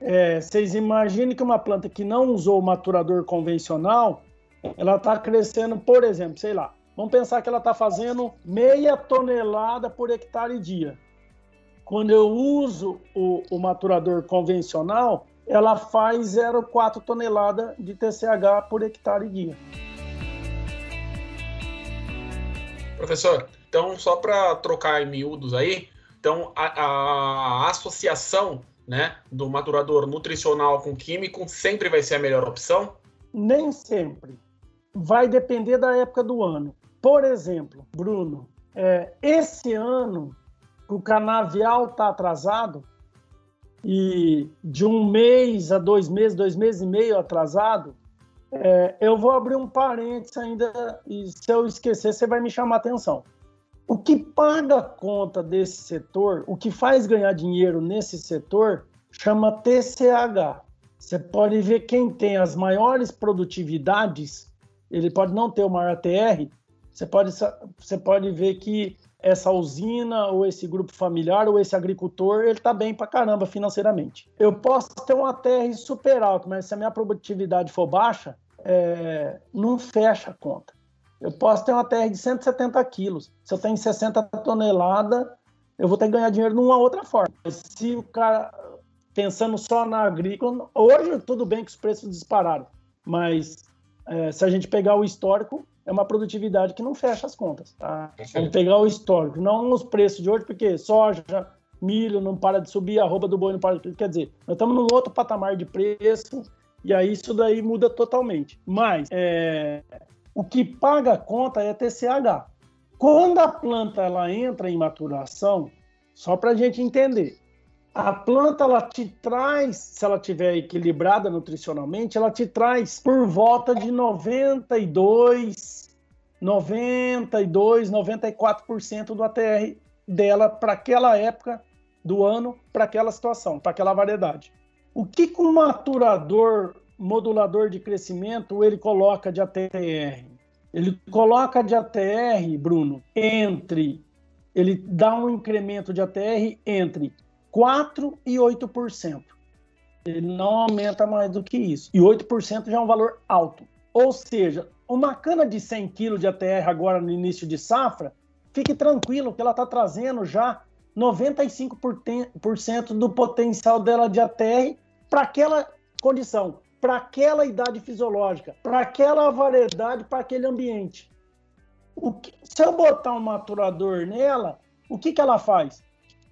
É, vocês imaginem que uma planta que não usou o maturador convencional, ela está crescendo, por exemplo, sei lá, vamos pensar que ela está fazendo meia tonelada por hectare dia. Quando eu uso o, o maturador convencional, ela faz 0,4 tonelada de TCH por hectare dia. Professor, então só para trocar em miúdos aí, então a, a, associação né, do maturador nutricional com químico sempre vai ser a melhor opção? Nem sempre. Vai depender da época do ano. Por exemplo, Bruno, é, esse ano o canavial está atrasado e de um mês a dois meses, dois meses e meio atrasado, é, eu vou abrir um parênteses ainda e se eu esquecer, você vai me chamar a atenção. O que paga a conta desse setor, o que faz ganhar dinheiro nesse setor, chama TCH. Você pode ver quem tem as maiores produtividades, ele pode não ter o maior ATR, você pode, você pode ver que essa usina, ou esse grupo familiar, ou esse agricultor, ele está bem para caramba financeiramente. Eu posso ter um ATR super alto, mas se a minha produtividade for baixa, é, não fecha a conta. Eu posso ter uma ATR de 170 quilos. Se eu tenho 60 toneladas, eu vou ter que ganhar dinheiro de uma outra forma. Se o cara, pensando só na agrícola, hoje tudo bem que os preços dispararam, mas é, se a gente pegar o histórico, é uma produtividade que não fecha as contas. Tá? Vamos pegar o histórico, não os preços de hoje, porque soja, milho não para de subir, a roupa do boi não para de subir. Quer dizer, nós estamos num outro patamar de preço e aí isso daí muda totalmente. Mas é, o que paga a conta é TCH. Quando a planta ela entra em maturação, só para a gente entender, a planta ela te traz, se ela tiver equilibrada nutricionalmente, ela te traz por volta de 92, 92, 94% do ATR dela para aquela época do ano, para aquela situação, para aquela variedade. O que, que um maturador modulador de crescimento ele coloca de ATR? Ele coloca de ATR, Bruno, entre ele dá um incremento de ATR entre 4% e 8%. Ele não aumenta mais do que isso. E 8% já é um valor alto. Ou seja, uma cana de 100 kg de ATR agora no início de safra, fique tranquilo que ela está trazendo já 95% do potencial dela de ATR para aquela condição, para aquela idade fisiológica, para aquela variedade, para aquele ambiente. Que, se eu botar um maturador nela, o que, que ela faz?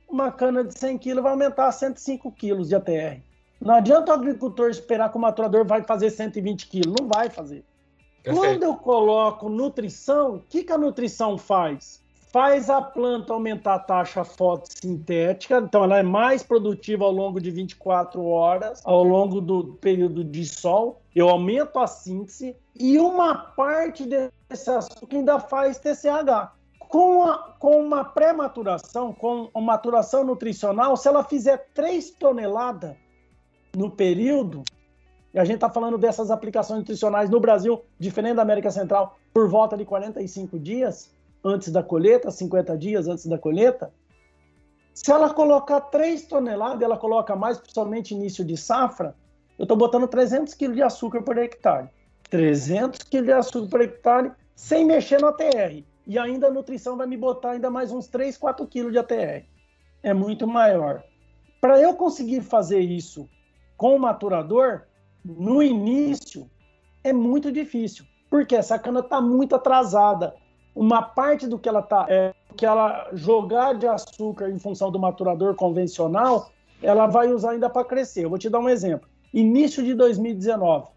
uma cana de 100 kg vai aumentar a 105 kg de ATR. Não adianta o agricultor esperar que o maturador vai fazer 120 kg, não vai fazer. Perfeito. Quando eu coloco nutrição, o que, que a nutrição faz? Faz a planta aumentar a taxa fotossintética, então ela é mais produtiva ao longo de 24 horas, ao longo do período de sol. Eu aumento a síntese e uma parte desse açúcar ainda faz TCH. Com, a, com uma pré-maturação, com uma maturação nutricional, se ela fizer 3 toneladas no período, e a gente está falando dessas aplicações nutricionais no Brasil, diferente da América Central, por volta de 45 dias antes da colheita, 50 dias antes da colheita, se ela colocar 3 toneladas, ela coloca mais, principalmente início de safra, eu estou botando 300 kg de açúcar por hectare. 300 kg de açúcar por hectare sem mexer no ATR. E ainda a nutrição vai me botar ainda mais uns 3, 4 quilos de ATR. É muito maior. Para eu conseguir fazer isso com o maturador, no início, é muito difícil. Porque essa cana está muito atrasada. Uma parte do que ela tá, é, que ela jogar de açúcar em função do maturador convencional, ela vai usar ainda para crescer. Eu vou te dar um exemplo. Início de 2019,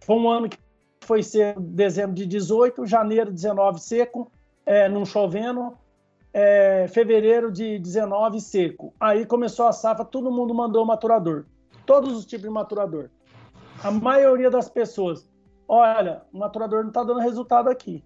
foi um ano que foi ser dezembro de 18, janeiro de 19 seco, é, não chovendo, é, fevereiro de 19 seco. Aí começou a safra, todo mundo mandou maturador. Todos os tipos de maturador. A maioria das pessoas, olha, o maturador não está dando resultado aqui.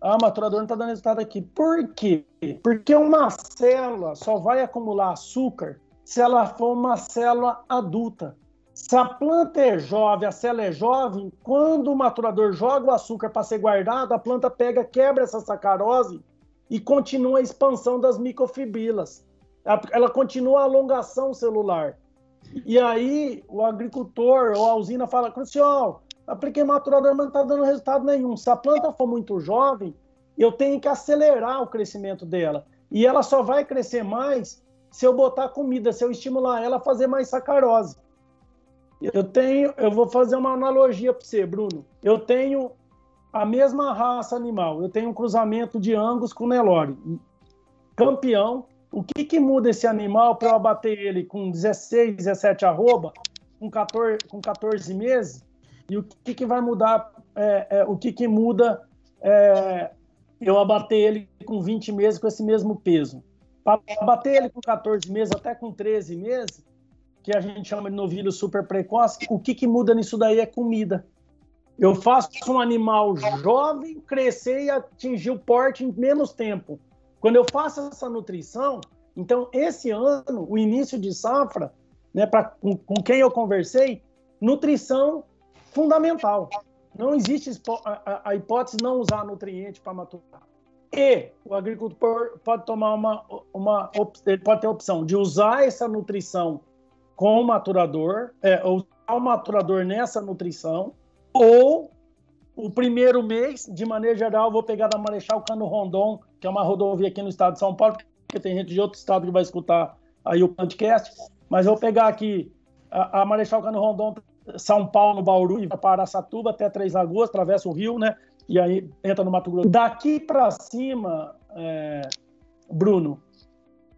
Ah, o maturador não está dando resultado aqui. Por quê? Porque uma célula só vai acumular açúcar se ela for uma célula adulta. Se a planta é jovem, a célula é jovem, quando o maturador joga o açúcar para ser guardado, a planta pega, quebra essa sacarose e continua a expansão das microfibrilas. Ela continua a alongação celular. E aí o agricultor ou a usina fala, Crucial, apliquei maturador, mas não está dando resultado nenhum. Se a planta for muito jovem, eu tenho que acelerar o crescimento dela. E ela só vai crescer mais se eu botar comida, se eu estimular ela a fazer mais sacarose. Eu tenho, eu vou fazer uma analogia para você, Bruno. Eu tenho a mesma raça animal. Eu tenho um cruzamento de Angus com Nelore. Campeão. O que, que muda esse animal para eu abater ele com 16, 17 arroba, com 14, com 14 meses? E o que, que vai mudar? É, é, o que, que muda é, eu abater ele com 20 meses com esse mesmo peso? Para bater ele com 14 meses, até com 13 meses, que a gente chama de novilho super precoce, o que, que muda nisso daí é comida. Eu faço um animal jovem crescer e atingir o porte em menos tempo. Quando eu faço essa nutrição, então esse ano, o início de safra, né, pra, com, com quem eu conversei, nutrição fundamental. Não existe a, hipótese de não usar nutriente para maturar. E o agricultor pode tomar uma, uma ele pode ter a opção de usar essa nutrição com o maturador, é, usar o maturador nessa nutrição, ou o primeiro mês, de maneira geral, vou pegar da Marechal Cano Rondon, que é uma rodovia aqui no estado de São Paulo, porque tem gente de outro estado que vai escutar aí o podcast, mas eu vou pegar aqui a, a Marechal Cano Rondon, São Paulo, Bauru, e para Araçatuba até Três Lagoas, atravessa o rio, né? e aí entra no Mato Grosso. Daqui para cima, é, Bruno,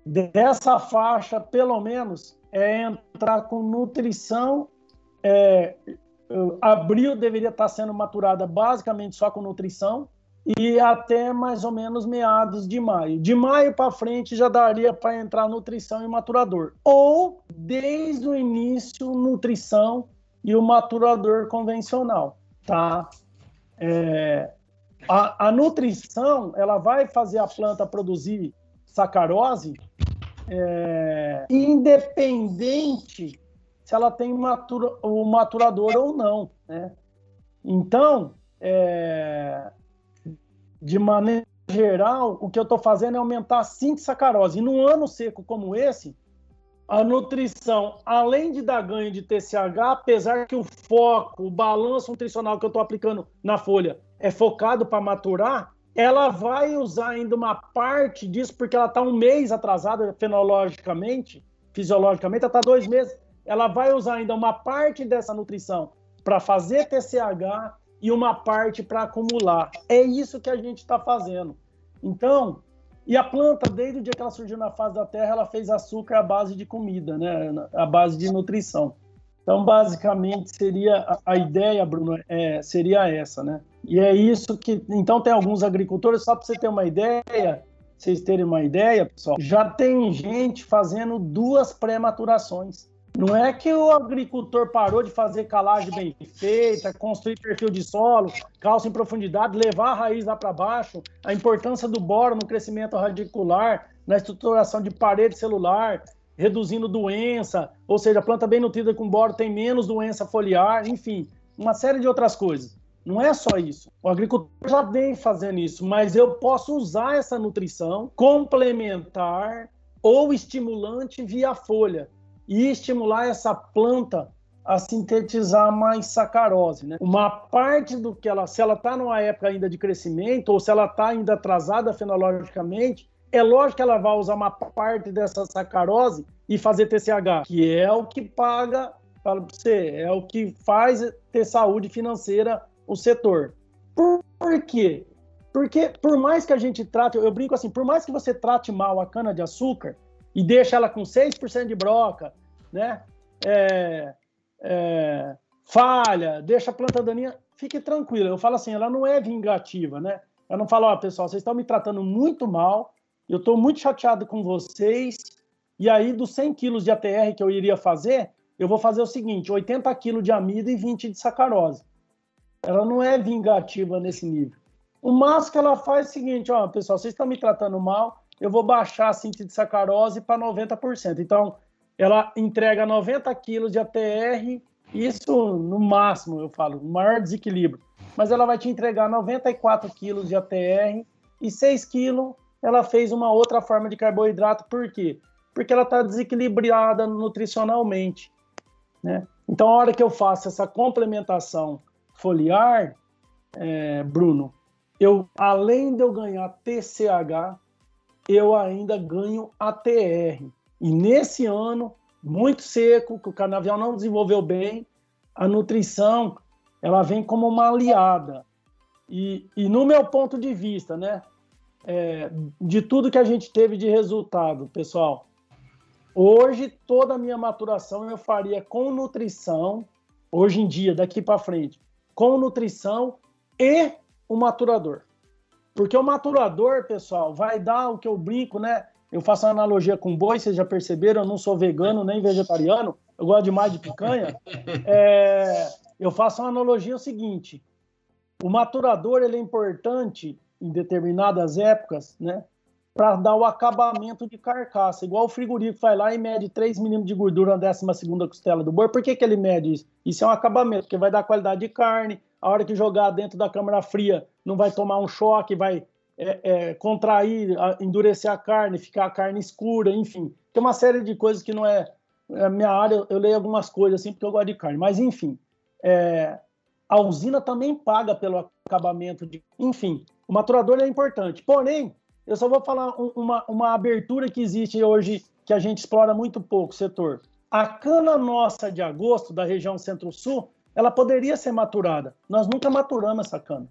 dessa faixa, pelo menos, é entrar com nutrição. É, abril deveria estar sendo maturada basicamente só com nutrição e até mais ou menos meados de maio. De maio para frente já daria para entrar nutrição e maturador. Ou desde o início, nutrição e o maturador convencional, tá? É, a, a, nutrição ela vai fazer a planta produzir sacarose é, independente se ela tem matura, o maturador ou não. Né? Então, é, de maneira geral, o que eu estou fazendo é aumentar a síntese sacarose. E num ano seco como esse, a nutrição, além de dar ganho de TCH, apesar que o foco, o balanço nutricional que eu estou aplicando na folha é focado para maturar, ela vai usar ainda uma parte disso, porque ela está um mês atrasada fenologicamente, fisiologicamente, ela está dois meses. Ela vai usar ainda uma parte dessa nutrição para fazer TCH e uma parte para acumular. É isso que a gente está fazendo. Então, e a planta, desde o dia que ela surgiu na face da terra, ela fez açúcar à base de comida, né? à base de nutrição. Então, basicamente, seria a, ideia, Bruno, é, seria essa, né? E é isso que. Então, tem alguns agricultores, só para você ter uma ideia, vocês terem uma ideia, pessoal, já tem gente fazendo duas pré-maturações. Não é que o agricultor parou de fazer calagem bem feita, construir perfil de solo, calça em profundidade, levar a raiz lá para baixo, a importância do boro no crescimento radicular, na estruturação de parede celular, reduzindo doença, ou seja, a planta bem nutrida com boro tem menos doença foliar, enfim, uma série de outras coisas. Não é só isso. O agricultor já vem fazendo isso, mas eu posso usar essa nutrição complementar ou estimulante via folha e estimular essa planta a sintetizar mais sacarose. Né? Uma parte do que ela, se ela está numa época ainda de crescimento ou se ela está ainda atrasada fenologicamente, é lógico que ela vai usar uma parte dessa sacarose e fazer TCH, que é o que paga para você, é o que faz ter saúde financeira o setor. Por, por quê? Porque por mais que a gente trate, eu brinco assim, por mais que você trate mal a cana de açúcar e deixe ela com 6% de broca, né? É, é, falha, deixa a planta daninha, fique tranquila. Eu falo assim, ela não é vingativa, né? Eu não falo, ó, pessoal, vocês estão me tratando muito mal, eu estou muito chateado com vocês, e aí dos 100 quilos de ATR que eu iria fazer, eu vou fazer o seguinte, 80 quilos de amido e 20 de sacarose. Ela não é vingativa nesse nível. O máximo que ela faz é o seguinte, ó, pessoal, vocês estão me tratando mal, eu vou baixar a síntese de sacarose para 90%. Então, ela entrega 90 quilos de ATR, isso no máximo, eu falo, maior desequilíbrio. Mas ela vai te entregar 94 quilos de ATR e 6 quilos ela fez uma outra forma de carboidrato, por quê? Porque ela está desequilibrada nutricionalmente, né? Então, a hora que eu faço essa complementação foliar, é, Bruno, eu além de eu ganhar TCH, eu ainda ganho ATR. E nesse ano, muito seco, que o canavial não desenvolveu bem, a nutrição ela vem como uma aliada. E, e no meu ponto de vista, né, é, de tudo que a gente teve de resultado, pessoal, hoje toda a minha maturação eu faria com nutrição, hoje em dia, daqui para frente, com nutrição e o maturador. Porque o maturador, pessoal, vai dar o que eu brinco, né? Eu faço uma analogia com boi, vocês já perceberam, eu não sou vegano nem vegetariano, eu gosto demais de picanha. <laughs> É, eu faço uma analogia o seguinte: o maturador ele é importante em determinadas épocas, né? Para dar o acabamento de carcaça. Igual o frigorífico vai lá e mede 3 milímetros de gordura na 12 costela do boi. Por que, que ele mede isso? Isso é um acabamento, porque vai dar qualidade de carne. A hora que jogar dentro da câmara fria, não vai tomar um choque, vai é, é, contrair, endurecer a carne, ficar a carne escura, enfim. Tem uma série de coisas que não é, é minha área. Eu leio algumas coisas assim, porque eu gosto de carne. Mas, enfim, é, a usina também paga pelo acabamento de. Enfim, o maturador é importante. Porém, eu só vou falar uma, uma abertura que existe hoje, que a gente explora muito pouco, setor. A cana nossa de agosto, da região centro-sul, ela poderia ser maturada. Nós nunca maturamos essa cana.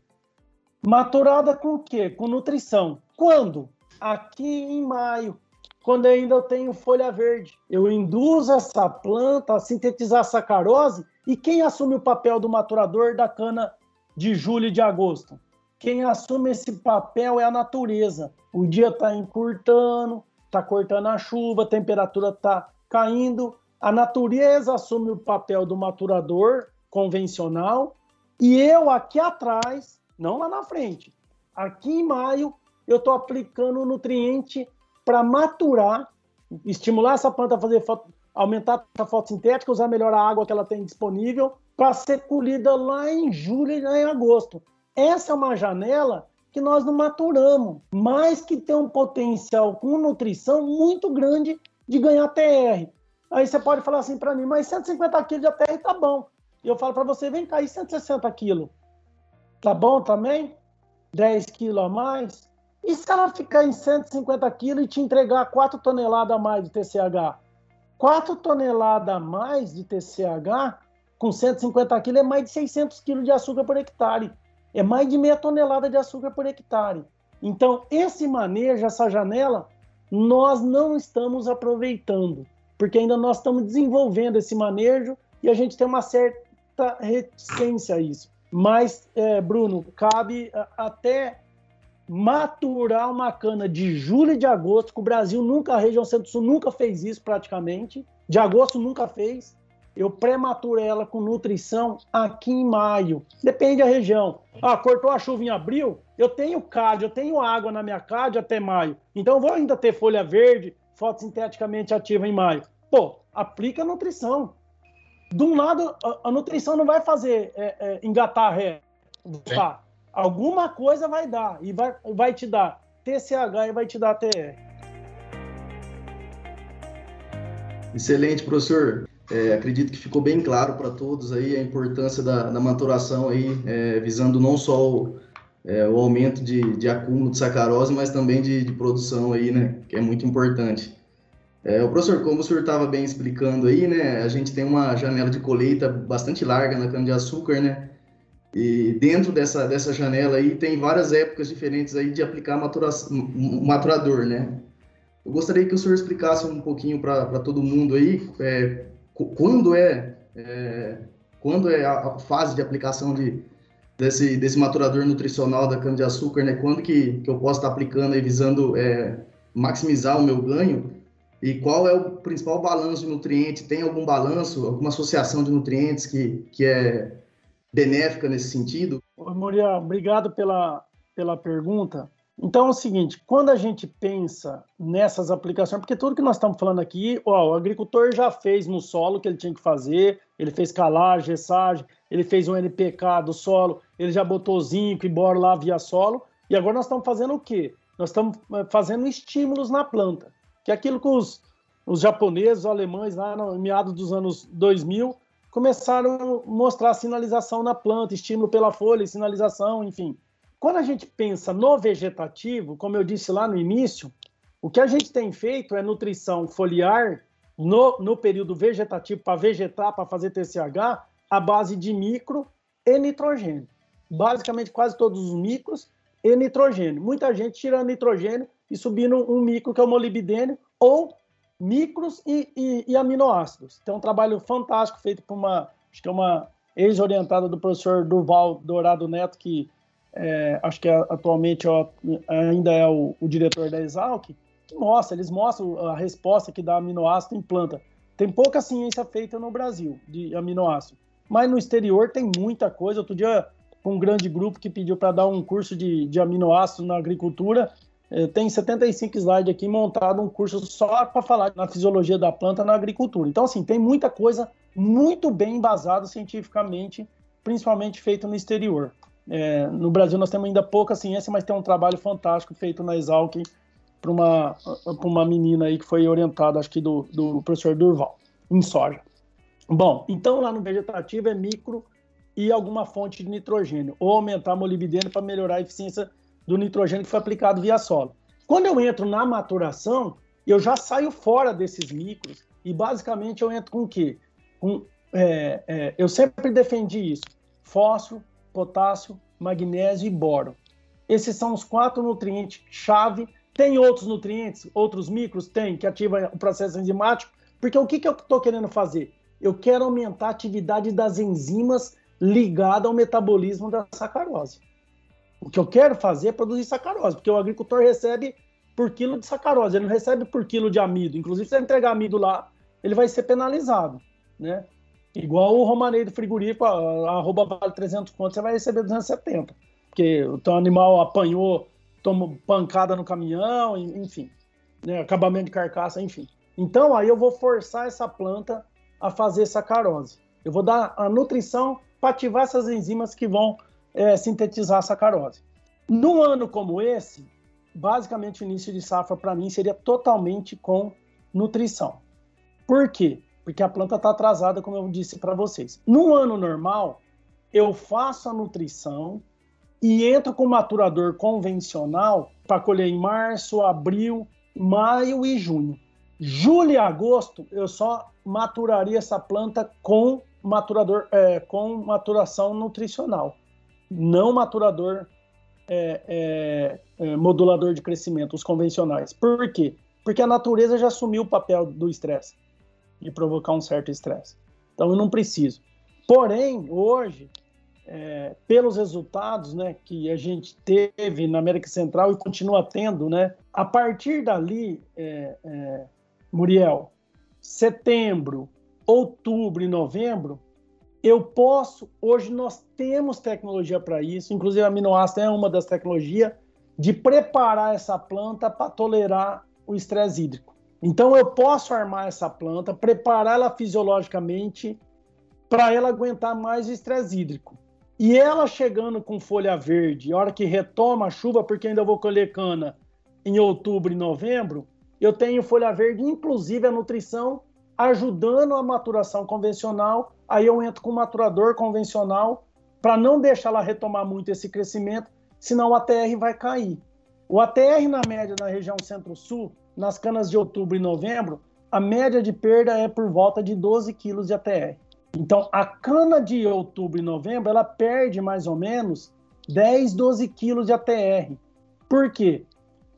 Maturada com o quê? Com nutrição. Quando? Aqui em maio, quando ainda eu tenho folha verde. Eu induzo essa planta a sintetizar sacarose e quem assume o papel do maturador da cana de julho e de agosto? Quem assume esse papel é a natureza. O dia está encurtando, está cortando a chuva, a temperatura está caindo. A natureza assume o papel do maturador convencional e eu aqui atrás, não lá na frente, aqui em maio, eu estou aplicando nutriente para maturar, estimular essa planta a fazer foto, aumentar a fotossintética, usar melhor a água que ela tem disponível para ser colhida lá em julho e em agosto. Essa é uma janela que nós não maturamos, mas que tem um potencial com nutrição muito grande de ganhar TR. Aí você pode falar assim para mim, mas 150 quilos de ATR tá bom. E eu falo para você, vem cá, e 160 quilos? Tá bom também? 10 quilos a mais? E se ela ficar em 150 quilos e te entregar 4 toneladas a mais de TCH? 4 toneladas a mais de TCH com 150 quilos é mais de 600 quilos de açúcar por hectare é mais de meia tonelada de açúcar por hectare. Então, esse manejo, essa janela, nós não estamos aproveitando, porque ainda nós estamos desenvolvendo esse manejo e a gente tem uma certa reticência a isso. Mas, é, Bruno, cabe até maturar uma cana de julho e de agosto, que o Brasil nunca, a região centro-sul nunca fez isso praticamente, de agosto nunca fez, eu prematuro ela com nutrição aqui em maio. Depende da região. Ah, cortou a chuva em abril, eu tenho cádio, eu tenho água na minha cádio até maio. Então vou ainda ter folha verde fotossinteticamente ativa em maio. Pô, aplica nutrição. De um lado, a, a nutrição não vai fazer é, é, engatar ré. Tá. Alguma coisa vai dar e vai, vai te dar TCH e vai te dar TR. Excelente, professor. É, acredito que ficou bem claro para todos aí a importância da, da maturação aí, é, visando não só o, é, o aumento de, de, acúmulo de sacarose, mas também de, de, produção aí, né, que é muito importante. É, o professor, como o senhor estava bem explicando aí, né, a gente tem uma janela de colheita bastante larga na cana-de-açúcar, né, e dentro dessa, dessa janela aí tem várias épocas diferentes aí de aplicar maturação, maturador, né. Eu gostaria que o senhor explicasse um pouquinho para todo mundo aí é, quando é, é, quando é a fase de aplicação de, desse, desse maturador nutricional da cana-de-açúcar, né? Quando que, que eu posso estar aplicando e visando é, maximizar o meu ganho? E qual é o principal balanço de nutrientes? Tem algum balanço, alguma associação de nutrientes que, que é benéfica nesse sentido? Moria, obrigado pela, pela pergunta. Então é o seguinte, quando a gente pensa nessas aplicações, porque tudo que nós estamos falando aqui, ó, o agricultor já fez no solo o que ele tinha que fazer, ele fez calagem, gessagem, ele fez um NPK do solo, ele já botou zinco e boro lá via solo, e agora nós estamos fazendo o quê? Nós estamos eh, fazendo estímulos na planta, que é aquilo que os, os japoneses, os alemães, lá no meados dos anos 2000, começaram a mostrar sinalização na planta, estímulo pela folha, sinalização, enfim. Quando a gente pensa no vegetativo, como eu disse lá no início, o que a gente tem feito é nutrição foliar no, no período vegetativo para vegetar, para fazer TCH, a base de micro e nitrogênio. Basicamente, quase todos os micros e nitrogênio. Muita gente tirando nitrogênio e subindo um micro, que é o molibdênio, ou micros e, e, e aminoácidos. Tem um trabalho fantástico feito por uma, acho que é uma ex-orientada do professor Duval Dourado Neto, que é, acho que atualmente ainda é o, o, diretor da Exalc, que mostra, eles mostram a resposta que dá aminoácido em planta. Tem pouca ciência feita no Brasil de aminoácido, mas no exterior tem muita coisa. Outro dia, um grande grupo que pediu para dar um curso de, de aminoácido na agricultura, tem 75 slides aqui montado um curso só para falar na fisiologia da planta na agricultura. Então, assim, tem muita coisa muito bem embasada cientificamente, principalmente feito no exterior. É, no Brasil nós temos ainda pouca ciência, mas tem um trabalho fantástico feito na Exalc para uma, uma menina aí que foi orientada, acho que do, do professor Durval, em soja. Bom, então lá no vegetativo é micro e alguma fonte de nitrogênio, ou aumentar a molibdênio para melhorar a eficiência do nitrogênio que foi aplicado via solo. Quando eu entro na maturação, eu já saio fora desses micros e basicamente eu entro com o quê? Com, é, é, eu sempre defendi isso: fósforo, potássio, magnésio e boro. Esses são os quatro nutrientes chave tem outros nutrientes, outros micros? Tem, que ativam o processo enzimático. Porque o que, que eu estou querendo fazer? Eu quero aumentar a atividade das enzimas ligada ao metabolismo da sacarose. O que eu quero fazer é produzir sacarose, porque o agricultor recebe por quilo de sacarose, ele não recebe por quilo de amido. Inclusive, se ele entregar amido lá, ele vai ser penalizado, né? Igual o romaneio do frigorífico, arroba vale 300 contos, você vai receber 270. Porque o teu animal apanhou tomo pancada no caminhão, enfim, né, acabamento de carcaça, enfim. Então aí eu vou forçar essa planta a fazer sacarose. Eu vou dar a nutrição para ativar essas enzimas que vão é, sintetizar a sacarose. Num ano como esse, basicamente o início de safra para mim seria totalmente com nutrição. Por quê? Porque a planta está atrasada, como eu disse para vocês. Num ano normal, eu faço a nutrição e entra com maturador convencional para colher em março, abril, maio e junho. Julho e agosto eu só maturaria essa planta com maturador, é, com maturação nutricional, não maturador é, é, é modulador de crescimento, os convencionais. Por quê? Porque a natureza já assumiu o papel do estresse, de provocar um certo estresse. Então eu não preciso. Porém, hoje é, pelos resultados né, que a gente teve na América Central e continua tendo, né, a partir dali, é, é, Muriel, setembro, outubro e novembro, eu posso, hoje nós temos tecnologia para isso, inclusive a aminoácido é uma das tecnologias, de preparar essa planta para tolerar o estresse hídrico. Então eu posso armar essa planta, prepará-la fisiologicamente para ela aguentar mais o estresse hídrico. E ela chegando com folha verde, a hora que retoma a chuva, porque ainda vou colher cana em outubro e novembro, eu tenho folha verde, inclusive a nutrição, ajudando a maturação convencional. Aí eu entro com o maturador convencional para não deixar ela retomar muito esse crescimento, senão o ATR vai cair. O ATR, na média, na região centro-sul, nas canas de outubro e novembro, a média de perda é por volta de 12 quilos de ATR. Então, a cana de outubro e novembro, ela perde mais ou menos 10, 12 quilos de ATR. Por quê?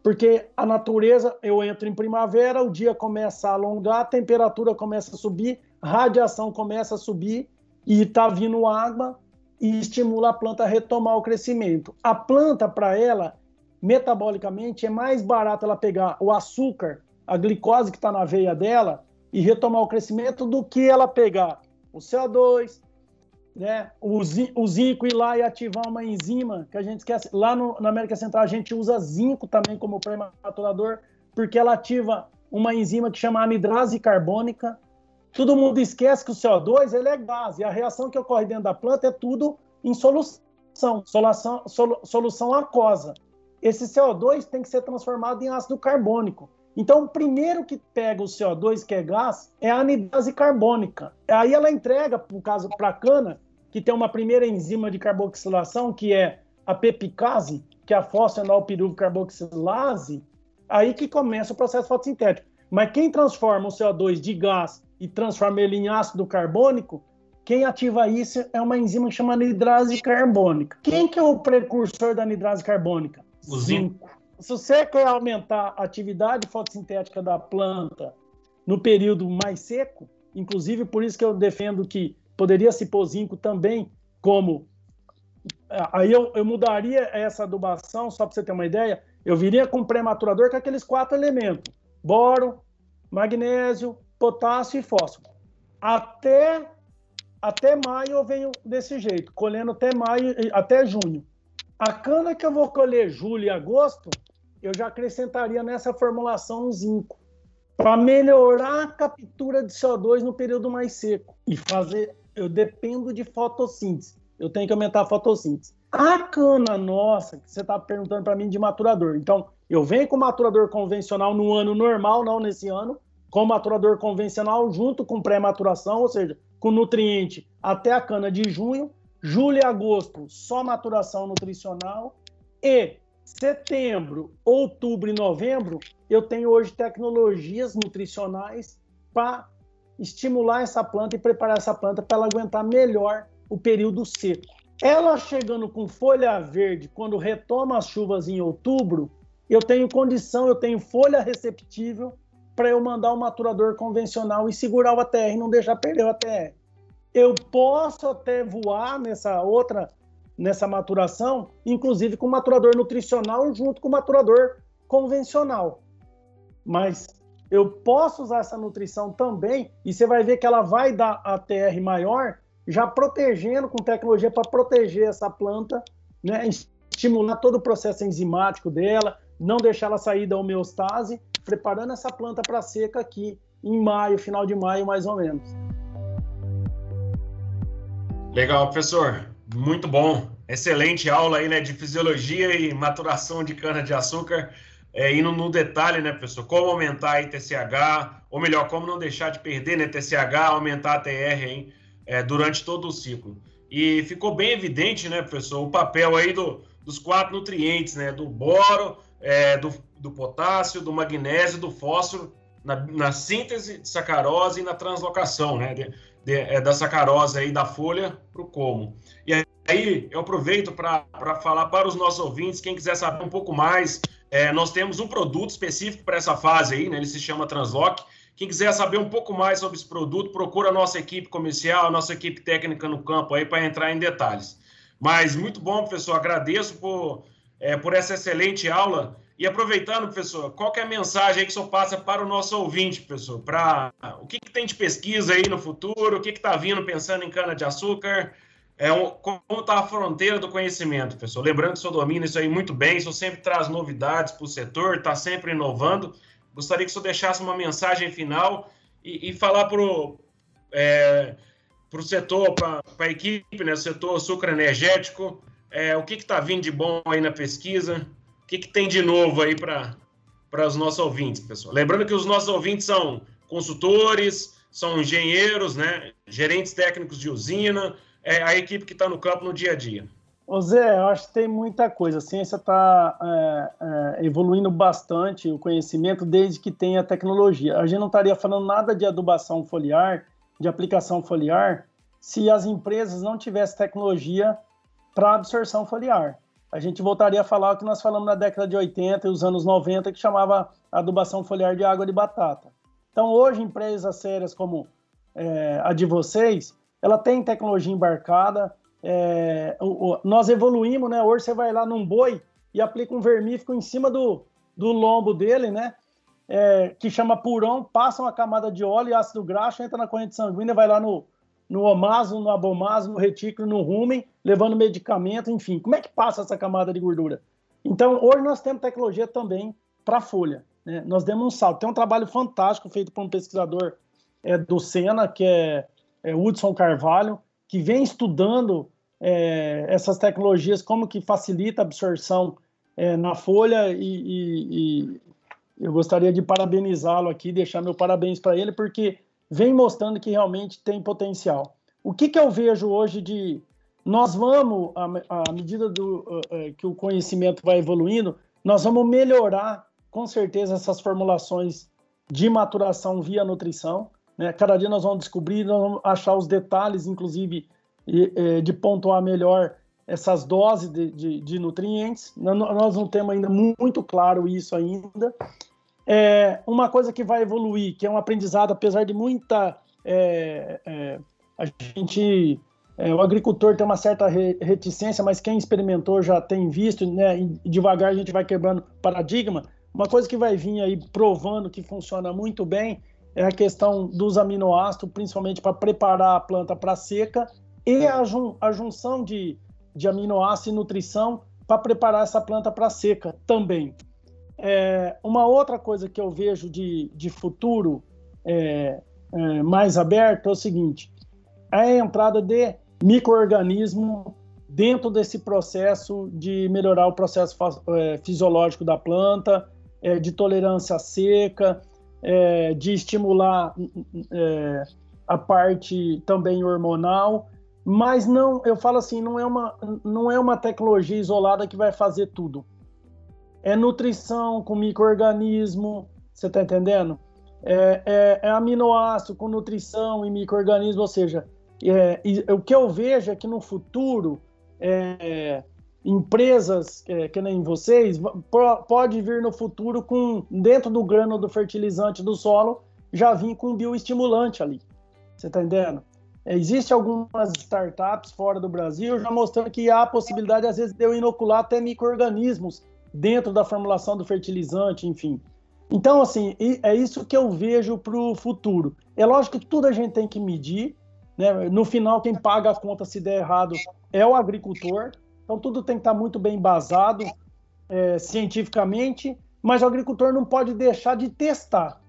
Porque a natureza, eu entro em primavera, o dia começa a alongar, a temperatura começa a subir, radiação começa a subir e está vindo água e estimula a planta a retomar o crescimento. A planta, para ela, metabolicamente, é mais barato ela pegar o açúcar, a glicose que está na veia dela e retomar o crescimento do que ela pegar o CO2, né? o, zinco ir lá e ativar uma enzima que a gente esquece. Lá no, na América Central a gente usa zinco também como prematurador, porque ela ativa uma enzima que chama anidrase carbônica. Todo mundo esquece que o CO2 ele é gás e a reação que ocorre dentro da planta é tudo em solução, solução, solução aquosa. Esse CO2 tem que ser transformado em ácido carbônico. Então, o primeiro que pega o CO2, que é gás, é a anidrase carbônica. Aí ela entrega, por caso, para a cana, que tem uma primeira enzima de carboxilação, que é a pepicase, que é a fosfenolpiruvo carboxilase, aí que começa o processo fotossintético. Mas quem transforma o CO2 de gás e transforma ele em ácido carbônico, quem ativa isso é uma enzima que chama anidrase carbônica. Quem que é o precursor da anidrase carbônica? O zinco se você quer aumentar a atividade fotossintética da planta no período mais seco, inclusive por isso que eu defendo que poderia se pôr zinco também como. Aí eu, eu mudaria essa adubação, só para você ter uma ideia, Eu viria com pré-maturador com aqueles quatro elementos: boro, magnésio, potássio e fósforo. Até, até maio eu venho desse jeito, colhendo até maio, até junho. A cana que eu vou colher julho e agosto, eu já acrescentaria nessa formulação um zinco para melhorar a captura de CO2 no período mais seco e fazer. Eu dependo de fotossíntese. Eu tenho que aumentar a fotossíntese. A cana nossa, que você está perguntando para mim de maturador. Então, eu venho com maturador convencional no ano normal, não nesse ano, com maturador convencional junto com pré-maturação, ou seja, com nutriente até a cana de junho, julho e agosto só maturação nutricional e setembro, outubro e novembro, eu tenho hoje tecnologias nutricionais para estimular essa planta e preparar essa planta para ela aguentar melhor o período seco. Ela chegando com folha verde, quando retoma as chuvas em outubro, eu tenho condição, eu tenho folha receptível para eu mandar o maturador convencional e segurar o ATR não deixar perder o ATR. Eu posso até voar nessa outra nessa maturação, inclusive com maturador nutricional junto com maturador convencional. Mas eu posso usar essa nutrição também e você vai ver que ela vai dar ATR maior, já protegendo com tecnologia para proteger essa planta, né, estimular todo o processo enzimático dela, não deixar ela sair da homeostase, preparando essa planta para seca aqui em maio, final de maio mais ou menos. Legal, professor. Muito bom. Excelente aula aí, né, de fisiologia e maturação de cana-de-açúcar. É, indo no detalhe, né, professor? Como aumentar a TSH, ou melhor, como não deixar de perder né, TSH, aumentar a TR hein, é, durante todo o ciclo. E ficou bem evidente, né, professor, o papel aí do, dos quatro nutrientes, né, do boro, é, do, do potássio, do magnésio, do fósforo, na, na síntese de sacarose e na translocação, né, de, de, é, da sacarose aí da folha para o como. E aí eu aproveito para falar para os nossos ouvintes, quem quiser saber um pouco mais, é, nós temos um produto específico para essa fase aí, né? Ele se chama Translock. Quem quiser saber um pouco mais sobre esse produto, procura a nossa equipe comercial, a nossa equipe técnica no campo aí para entrar em detalhes. Mas muito bom, professor. Agradeço por, é, por essa excelente aula. E aproveitando, professor, qual que é a mensagem aí que o senhor passa para o nosso ouvinte, professor? Para o que, que tem de pesquisa aí no futuro? O que está vindo pensando em cana-de-açúcar? É como está a fronteira do conhecimento, professor? Lembrando que o senhor domina isso aí muito bem, o senhor sempre traz novidades para o setor, está sempre inovando. Gostaria que o senhor deixasse uma mensagem final e, e falar para o é, setor, para a equipe, né, setor energético, é, o que está vindo de bom aí na pesquisa, que, que tem de novo aí para os nossos ouvintes, pessoal? Lembrando que os nossos ouvintes são consultores, são engenheiros, né, gerentes técnicos de usina, é, a equipe que está no campo no dia a dia. Ô Zé, eu acho que tem muita coisa. A ciência está é, é, evoluindo bastante o conhecimento desde que tem a tecnologia. A gente não estaria falando nada de adubação foliar, de aplicação foliar, se as empresas não tivessem tecnologia para absorção foliar a gente voltaria a falar o que nós falamos na década de 80 e os anos 90, que chamava adubação foliar de água de batata. Então, hoje, empresas sérias como é, a de vocês, ela tem tecnologia embarcada, é, o, o, nós evoluímos, né? Hoje você vai lá num boi e aplica um vermífugo em cima do, do lombo dele, né? É, que chama purão, passa uma camada de óleo e ácido graxo, entra na corrente sanguínea, vai lá no, no omaso, no abomaso, no retículo, no rumen, levando medicamento, enfim. Como é que passa essa camada de gordura? Então, hoje nós temos tecnologia também para folha. Né? Nós demos um salto. Tem um trabalho fantástico feito por um pesquisador é, do Sena, que é, é Hudson Carvalho, que vem estudando é, essas tecnologias, como que facilita a absorção é, na folha e, e, e eu gostaria de parabenizá-lo aqui, deixar meu parabéns para ele, porque vem mostrando que realmente tem potencial. O que, que eu vejo hoje de nós vamos, à, medida do, uh, uh, que o conhecimento vai evoluindo, nós vamos melhorar com certeza essas formulações de maturação via nutrição. Né? Cada dia nós vamos descobrir, nós vamos achar os detalhes, inclusive, de pontuar melhor essas doses de, de, de nutrientes. Nós não temos ainda muito claro isso ainda. É, uma coisa que vai evoluir, que é um aprendizado, apesar de muita. É, é, a gente é, o agricultor tem uma certa reticência, mas quem experimentou já tem visto, né? E devagar a gente vai quebrando paradigma. Uma coisa que vai vir aí provando que funciona muito bem é a questão dos aminoácidos, principalmente para preparar a planta para seca e a, jun a junção de, de aminoácidos e nutrição para preparar essa planta para seca também. É, uma outra coisa que eu vejo de, de futuro é, é, mais aberto é o seguinte: é a entrada de microorganismo dentro desse processo de melhorar o processo é, fisiológico da planta, é, de tolerância à seca, de estimular é, a parte também hormonal, mas não, eu falo assim, não é uma, não é uma tecnologia isolada que vai fazer tudo. É nutrição com microorganismo, você está entendendo? É, é, é, aminoácido com nutrição e microorganismo, ou seja, é, o que eu vejo é que no futuro é, empresas é, que nem vocês pode vir no futuro com dentro do grano do fertilizante do solo já vir com bioestimulante ali. Você está entendendo? É, Existem algumas startups fora do Brasil já mostrando que há a possibilidade, às vezes, de eu inocular até micro-organismos dentro da formulação do fertilizante, enfim. Então, assim, é isso que eu vejo para o futuro. É lógico que tudo a gente tem que medir, né? No final, quem paga a conta se der errado é o agricultor. Então, tudo tem que estar muito bem embasado é, cientificamente, mas o agricultor não pode deixar de testar.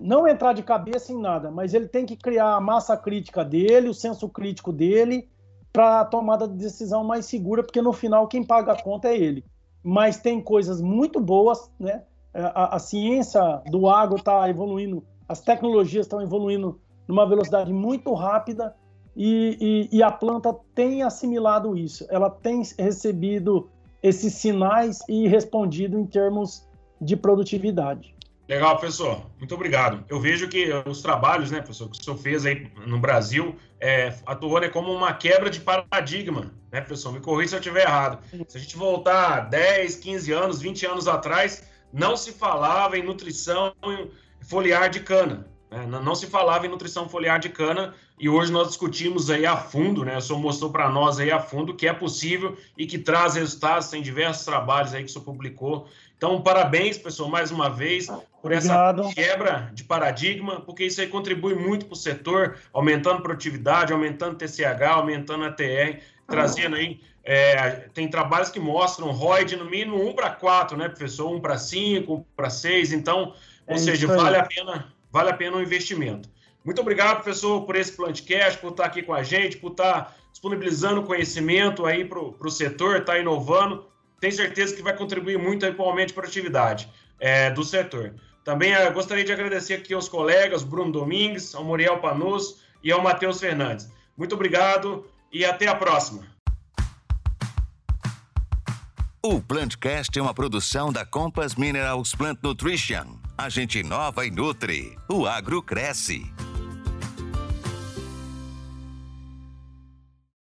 Não entrar de cabeça em nada, mas ele tem que criar a massa crítica dele, o senso crítico dele, para a tomada de decisão mais segura, porque no final quem paga a conta é ele. Mas tem coisas muito boas, né? A, a ciência do agro está evoluindo, as tecnologias estão evoluindo numa velocidade muito rápida e, e, e, a planta tem assimilado isso, ela tem recebido esses sinais e respondido em termos de produtividade. Legal, professor. Muito obrigado. Eu vejo que os trabalhos, né, professor, que o senhor fez aí no Brasil, é, atuou né, como uma quebra de paradigma, né, professor? Me corrija se eu estiver errado. Se a gente voltar 10, 15 anos, 20 anos atrás, não se falava em nutrição foliar de cana. Né? Não se falava em nutrição foliar de cana e hoje nós discutimos aí a fundo, né? O senhor mostrou para nós aí a fundo que é possível e que traz resultados, tem diversos trabalhos aí que o senhor publicou. Então, parabéns, pessoal, mais uma vez, por essa Obrigado. quebra de paradigma, porque isso aí contribui muito para o setor, aumentando produtividade, aumentando TCH, aumentando a TR, trazendo aí. É, tem trabalhos que mostram ROI de no mínimo 1 para 4, né, professor? 1 para 5, 1 para 6. Então, ou é seja, vale a pena vale a pena o um investimento. Muito obrigado, professor, por esse podcast, por estar aqui com a gente, por estar disponibilizando conhecimento aí para o setor, estar inovando. Tenho certeza que vai contribuir muito aí para o aumento de produtividade é, do setor. Também uh, gostaria de agradecer aqui aos colegas Bruno Domingues, ao Muriel Panus e ao Matheus Fernandes. Muito obrigado e até a próxima. O Plantcast é uma produção da Compass Minerals Plant Nutrition. A gente inova e nutre. O agro cresce.